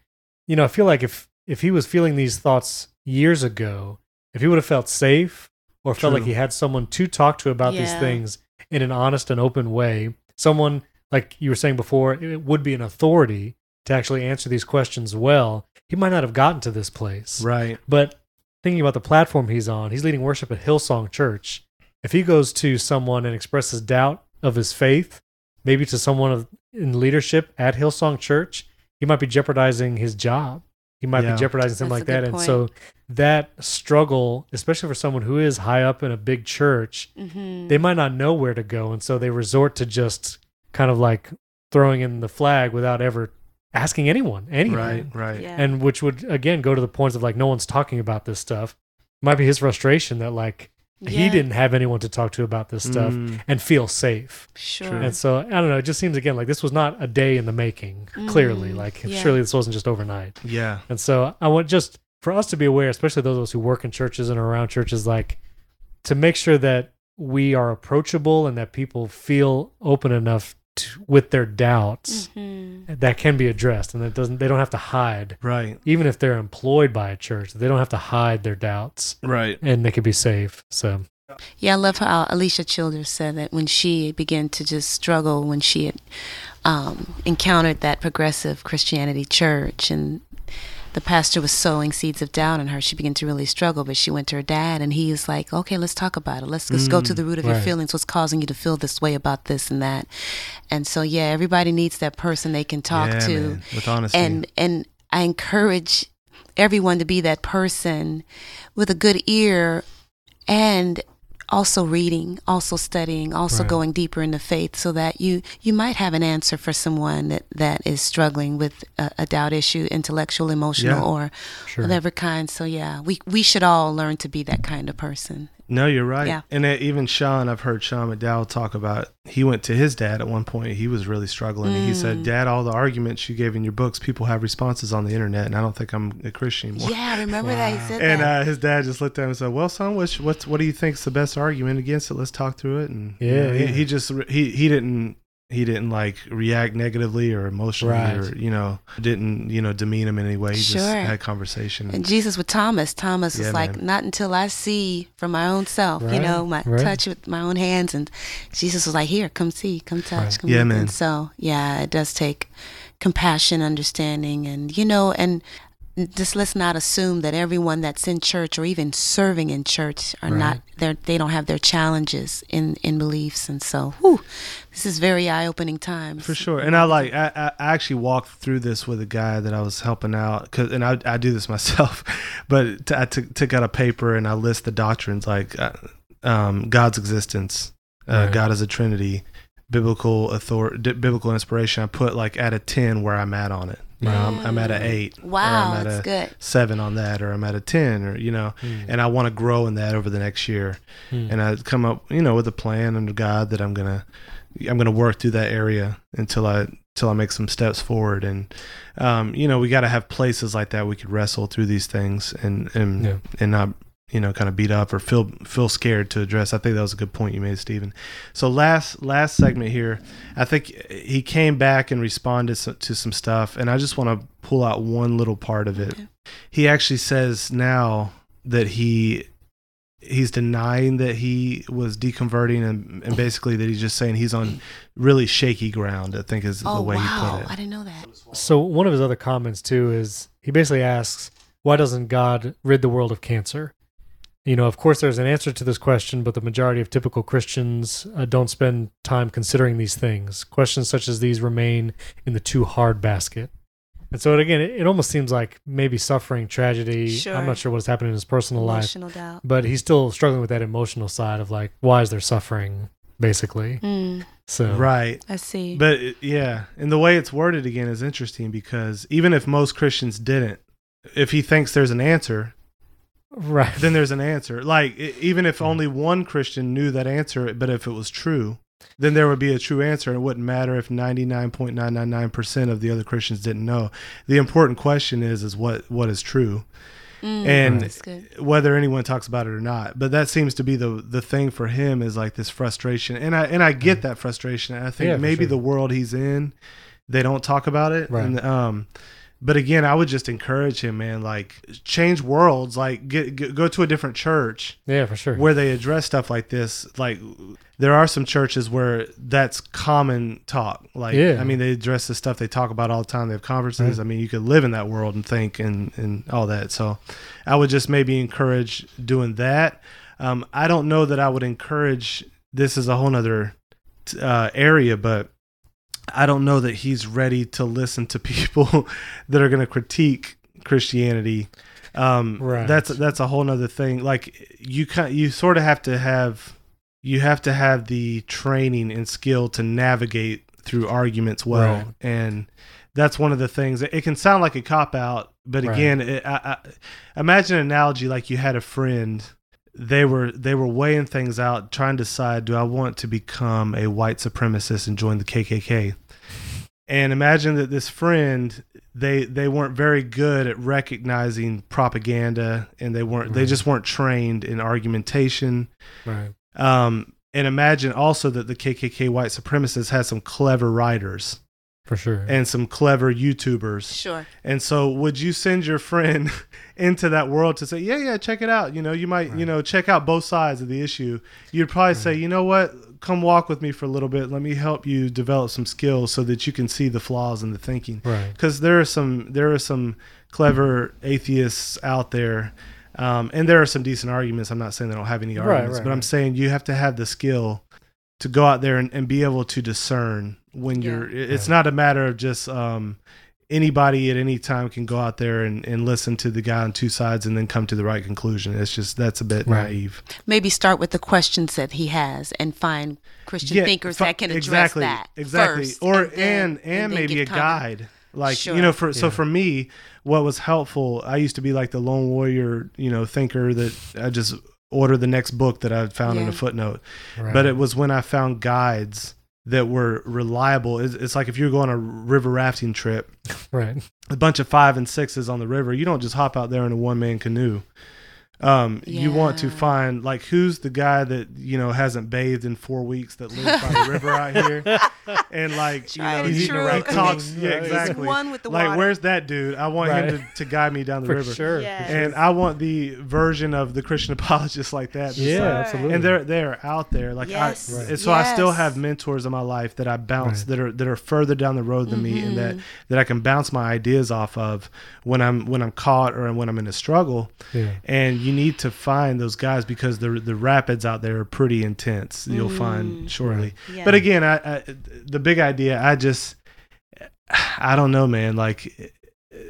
you know, I feel like if, if he was feeling these thoughts years ago, if he would have felt safe or felt like he had someone to talk to about these things in an honest and open way, someone like you were saying before, it would be an authority to actually answer these questions well, he might not have gotten to this place. right. But thinking about the platform he's on, he's leading worship at Hillsong Church. If he goes to someone and expresses doubt of his faith, maybe to someone in leadership at Hillsong Church, he might be jeopardizing his job. He might Yeah. be jeopardizing something That's like that. good And so that struggle, especially for someone who is high up in a big church, Mhm. they might not know where to go. And so they resort to just kind of like throwing in the flag without ever asking anyone anything. Right, right. Yeah. and which would again go to the points of like no one's talking about this stuff. Might be his frustration that like he didn't have anyone to talk to about this stuff Mm, and feel safe. Sure. and so i don't know it just seems again like this was not a day in the making clearly. Mm, like yeah. surely this wasn't just overnight. Yeah, and so i want just for us to be aware especially those of us who work in churches and around churches like to make sure that we are approachable and that people feel open enough to, with their doubts Mhm. that can be addressed and that doesn't they don't have to hide right, even if they're employed by a church, they don't have to hide their doubts right. and they can be safe. So, Yeah, I love how Alisa Childers said that when she began to just struggle when she had um, encountered that progressive Christianity church and the pastor was sowing seeds of doubt in her, she began to really struggle. But she went to her dad and he was like, okay, let's talk about it. Let's, let's go to Mm, the root of your feelings. What's causing you to feel this way about this and that? And so, yeah, everybody needs that person they can talk Yeah, to man, with honesty. and and I encourage everyone to be that person with a good ear and also reading, also studying, also Right. going deeper into faith so that you you might have an answer for someone that, that is struggling with a, a doubt issue, intellectual, emotional Yeah. or sure. whatever kind. So yeah, we we should all learn to be that kind of person. No, you're right. Yeah. And uh, even Sean, I've heard Sean McDowell talk about. He went to his dad at one point. He was really struggling. and He said, Mm. "Dad, all the arguments you gave in your books, people have responses on the internet, and I don't think I'm a Christian anymore." Yeah, I remember that he said And that. uh, his dad just looked at him and said, "Well, son, what's, what's what do you think's the best argument against it? Let's talk through it." And you Yeah, he, yeah. he just he he didn't he didn't like react negatively or emotionally Right. or you know didn't you know demean him in any way. He just had conversation. And Jesus with Thomas, Thomas Yeah, was like, man. not until I see from my own self, you know, my right. touch with my own hands. And Jesus was like, here, come see, come touch. Right. Come Yeah, man. And so, yeah, it does take compassion, understanding, and, you know, and just let's not assume that everyone that's in church or even serving in church are not, they're, they don't have their challenges in, in beliefs. And so, whew, this is very eye opening times. For sure, and I like I, I I actually walked through this with a guy that I was helping out, cause and I, I do this myself, but t- I took took out a paper and I list the doctrines like uh, um, God's existence, uh, Right. God is a Trinity, biblical authority, biblical inspiration. I put like at a ten where I'm at on it. You know, I'm, I'm at an eight. or Wow, I'm at that's a good. seven on that, or I'm at a ten, or you know, Mm. and I want to grow in that over the next year Mm. and I come up, you know, with a plan under God that I'm gonna, I'm gonna work through that area until I, until I make some steps forward. And, um, you know, we got to have places like that we could wrestle through these things and and Yeah. and not, you know, kind of beat up or feel feel scared to address. I think that was a good point you made, Stephen. So last last segment here, I think he came back and responded to some stuff, and I just want to pull out one little part of it. Okay. He actually says now that he he's denying that he was deconverting and, and basically that he's just saying he's on really shaky ground i think is Oh, the way he wow. put I didn't know that. So, one of his other comments, too, is he basically asks, why doesn't God rid the world of cancer? You know, of course, there's an answer to this question, but the majority of typical Christians uh, don't spend time considering these things. Questions such as these remain in the too hard basket. And so, again, it, it almost seems like maybe suffering, tragedy. Sure. I'm not sure what's happening in his personal life, Emotional doubt. but he's still struggling with that emotional side of like, why is there suffering, basically? Mm, So, Right. I see. But it- yeah, and the way it's worded again is interesting because even if most Christians didn't, if he thinks there's an answer, right. then there's an answer. Like even if only one Christian knew that answer, but if it was true, then there would be a true answer. and It wouldn't matter if 99.999% of the other Christians didn't know. The important question is is what what is true Mm, and whether anyone talks about it or not. But that seems to be the the thing for him is like this frustration. And I and I get that frustration. I think Yeah, maybe sure. the world he's in, they don't talk about it. Right. And um but again, I would just encourage him, man, like change worlds, like get, get go to a different church Yeah, for sure. where they address stuff like this. Like there are some churches where that's common talk. Like Yeah. I mean, they address the stuff they talk about all the time. They have conferences. Right. I mean, you could live in that world and think and and all that. So I would just maybe encourage doing that. Um, I don't know that I would encourage. This is a whole nother uh, area, but I don't know that he's ready to listen to people that are going to critique Christianity. Um, Right. That's that's a whole other thing. Like you you sort of have to have you have to have the training and skill to navigate through arguments well, Right. and that's one of the things. It can sound like a cop out, but Right. again, it, I, I, imagine an analogy like you had a friend. They were they were weighing things out, trying to decide: Do I want to become a white supremacist and join the KKK? And imagine that this friend they they weren't very good at recognizing propaganda, and they weren't they just weren't trained in argumentation. right. Um, and imagine also that the KKK white supremacists had some clever writers For sure. and some clever YouTubers. Sure. And so, would you send your friend into that world to say, "Yeah, yeah, check it out"? You know, you might, you know, check out both sides of the issue. You'd probably say, "You know what? Come walk with me for a little bit. Let me help you develop some skills so that you can see the flaws in the thinking." right. Because there are some, there are some clever atheists out there. Um, and there are some decent arguments. I'm not saying they don't have any arguments, right, but I'm saying you have to have the skill to go out there and, and be able to discern when Yeah. you're it's Right. not a matter of just um anybody at any time can go out there and, and listen to the guy on two sides and then come to the right conclusion it's just that's a bit Right. naive Maybe start with the questions that he has and find Christian Yeah, thinkers fi- that can address exactly, that. exactly first, or then- and and, then maybe a give comment. guide like Sure. you know for so for me what was helpful i used to be like the lone warrior you know thinker that i just order the next book that i found in a footnote right. but it was when I found guides that were reliable. It's, it's like if you're going on a river rafting trip, right. a bunch of five and sixes on the river, you don't just hop out there in a one man canoe. Um, You want to find like who's the guy that you know hasn't bathed in four weeks that lives by the river out here, and like you know and he, true. he talks. Yeah, Right. exactly. One with the Like water. where's that dude? I want him to, to guide me down the For river. sure. Yes. And I want the version of the Christian apologist like that. yeah, Sure. absolutely. And they're they're out there. Like Yes. I, Right. and so I still have mentors in my life that I bounce Right. that are that are further down the road than me, and that Mhm. that I can bounce my ideas off of when I'm when I'm caught or when I'm in a struggle. yeah. And you need to find those guys because the the rapids out there are pretty intense. You'll find Mm. shortly. Yeah. But again, I, I the big idea. I just I don't know, man. Like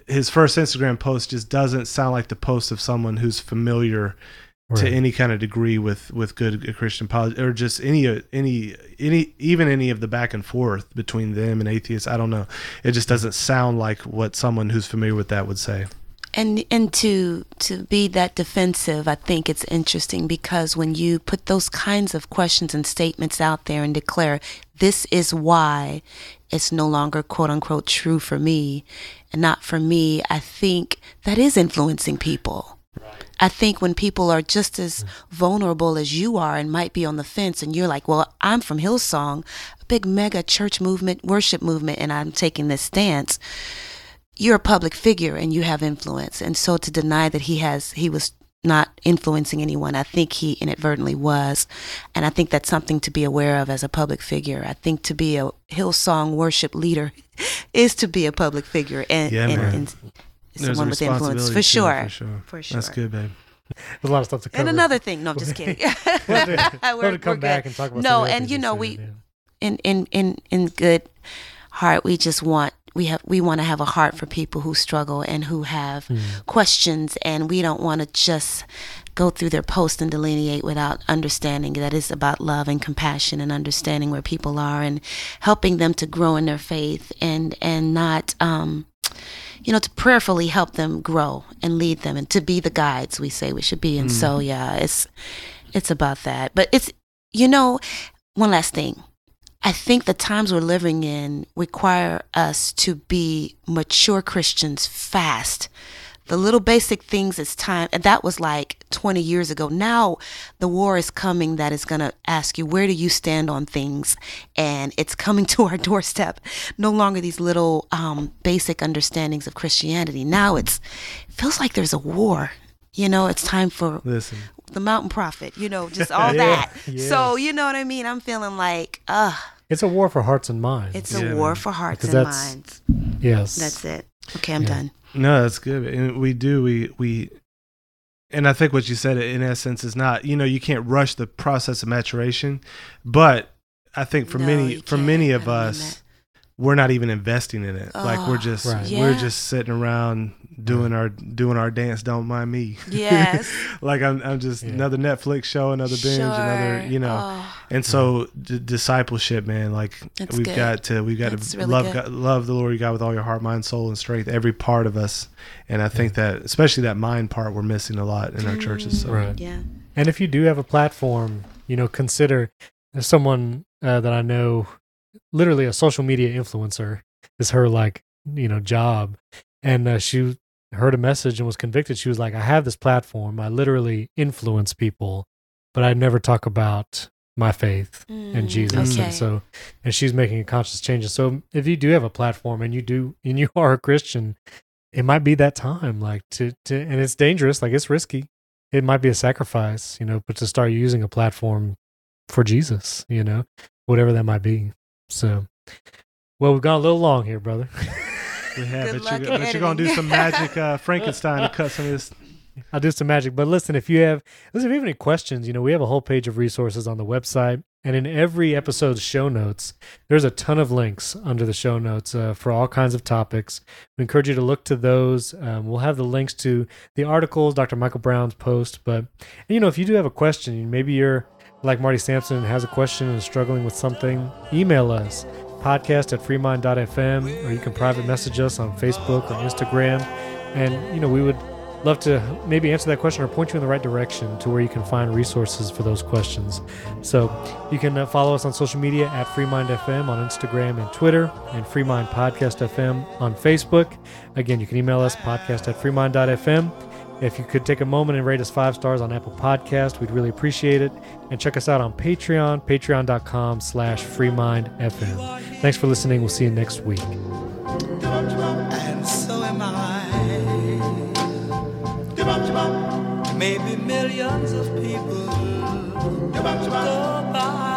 his first Instagram post just doesn't sound like the post of someone who's familiar to any kind of degree with with good Christian apology or just any any any even any of the back and forth between them and atheists. I don't know. It just doesn't sound like what someone who's familiar with that would say. And and to to be that defensive i think it's interesting because when you put those kinds of questions and statements out there and declare this is why it's no longer quote unquote true for me and not for me i think that is influencing people. I think when people are just as vulnerable as you are and might be on the fence, and you're like, Well, I'm from Hillsong, a big mega church movement, worship movement, and I'm taking this stance you're a public figure and you have influence and so to deny that he has he was not influencing anyone i think he inadvertently was and i think that's something to be aware of as a public figure i think to be a hillsong worship leader is to be a public figure and, Yeah, and, and someone with influence for sure for sure. for sure That's good, babe. There's a lot of stuff to cover. And another thing, no, I'm just kidding. we'll have to, we'll have to We're- come we're back good. and talk about No, some of the and you know, we- in in in in good heart we just want we have we want to have a heart for people who struggle and who have Hmm. questions and we don't want to just go through their post and delineate without understanding that it's about love and compassion and understanding where people are and helping them to grow in their faith and and not um you know to prayerfully help them grow and lead them and to be the guides we say we should be and so yeah it's it's about that. But it's you know one last thing I think the times we're living in require us to be mature Christians fast. The little basic things it's time, and that was like 20 years ago. Now the war is coming that is going to ask you, where do you stand on things? And it's coming to our doorstep. No longer these little um, basic understandings of Christianity. Now it's, it feels like there's a war. You know, it's time for Listen, the mountain prophet, you know, just all Yeah, that. yeah. So, you know what I mean? I'm feeling like, uh, It's a war for hearts and minds. it's Yeah, a war for hearts Because and minds. yes. That's it. Okay, I'm Yeah. done. no, that's good. And we do. We we. And I think what you said in essence is not. You know, you can't rush the process of maturation, but I think for No, many for many of I don't us, we're not even investing in it. like we're Oh, just Right. we're just sitting around doing our doing our dance. Don't mind me. Yes. like I'm I'm just Yeah. another Netflix show, another binge, another you know. Oh, And so d- discipleship, man, like That's we've good. got to we've got That's to really love. God, love the Lord your God with all your heart, mind, soul, and strength, every part of us. And I think that especially that mind part we're missing a lot in our churches. So mm. Right. yeah. And if you do have a platform, you know, consider there's someone uh, that I know, literally a social media influencer, is her like you know job, and uh, she heard a message and was convicted. She was like, I have this platform, I literally influence people, but I never talk about my faith and Mm, Jesus. Okay. And so, and she's making a conscious change. And so, if you do have a platform and you do, and you are a Christian, it might be that time, like to, to, and it's dangerous, like it's risky. It might be a sacrifice, you know, but to start using a platform for Jesus, you know, whatever that might be. So, well, we've gone a little long here, brother. we have, Good but, luck you, but you're gonna do some magic uh, Frankenstein to cut some of this. I'll do some magic. But listen, if you have listen, if you have any questions, you know, we have a whole page of resources on the website. And in every episode's show notes, there's a ton of links under the show notes uh, for all kinds of topics. We encourage you to look to those. Um, we'll have the links to the articles, Dr. Michael Brown's post. But, you know, if you do have a question, maybe you're like Marty Sampson has a question and is struggling with something, email us podcast at freemind.fm or you can private message us on Facebook or Instagram. And, you know, we would love to maybe answer that question or point you in the right direction to where you can find resources for those questions. So you can uh, follow us on social media at FreeMindFM on Instagram and Twitter, and Freemind Podcast FM on Facebook. Again, you can email us podcast at freemind.fm. If you could take a moment and rate us five stars on Apple Podcast, we'd really appreciate it. And check us out on Patreon, patreon.com slash freemindfm. Thanks for listening. We'll see you next week. and so am I. Maybe millions of people go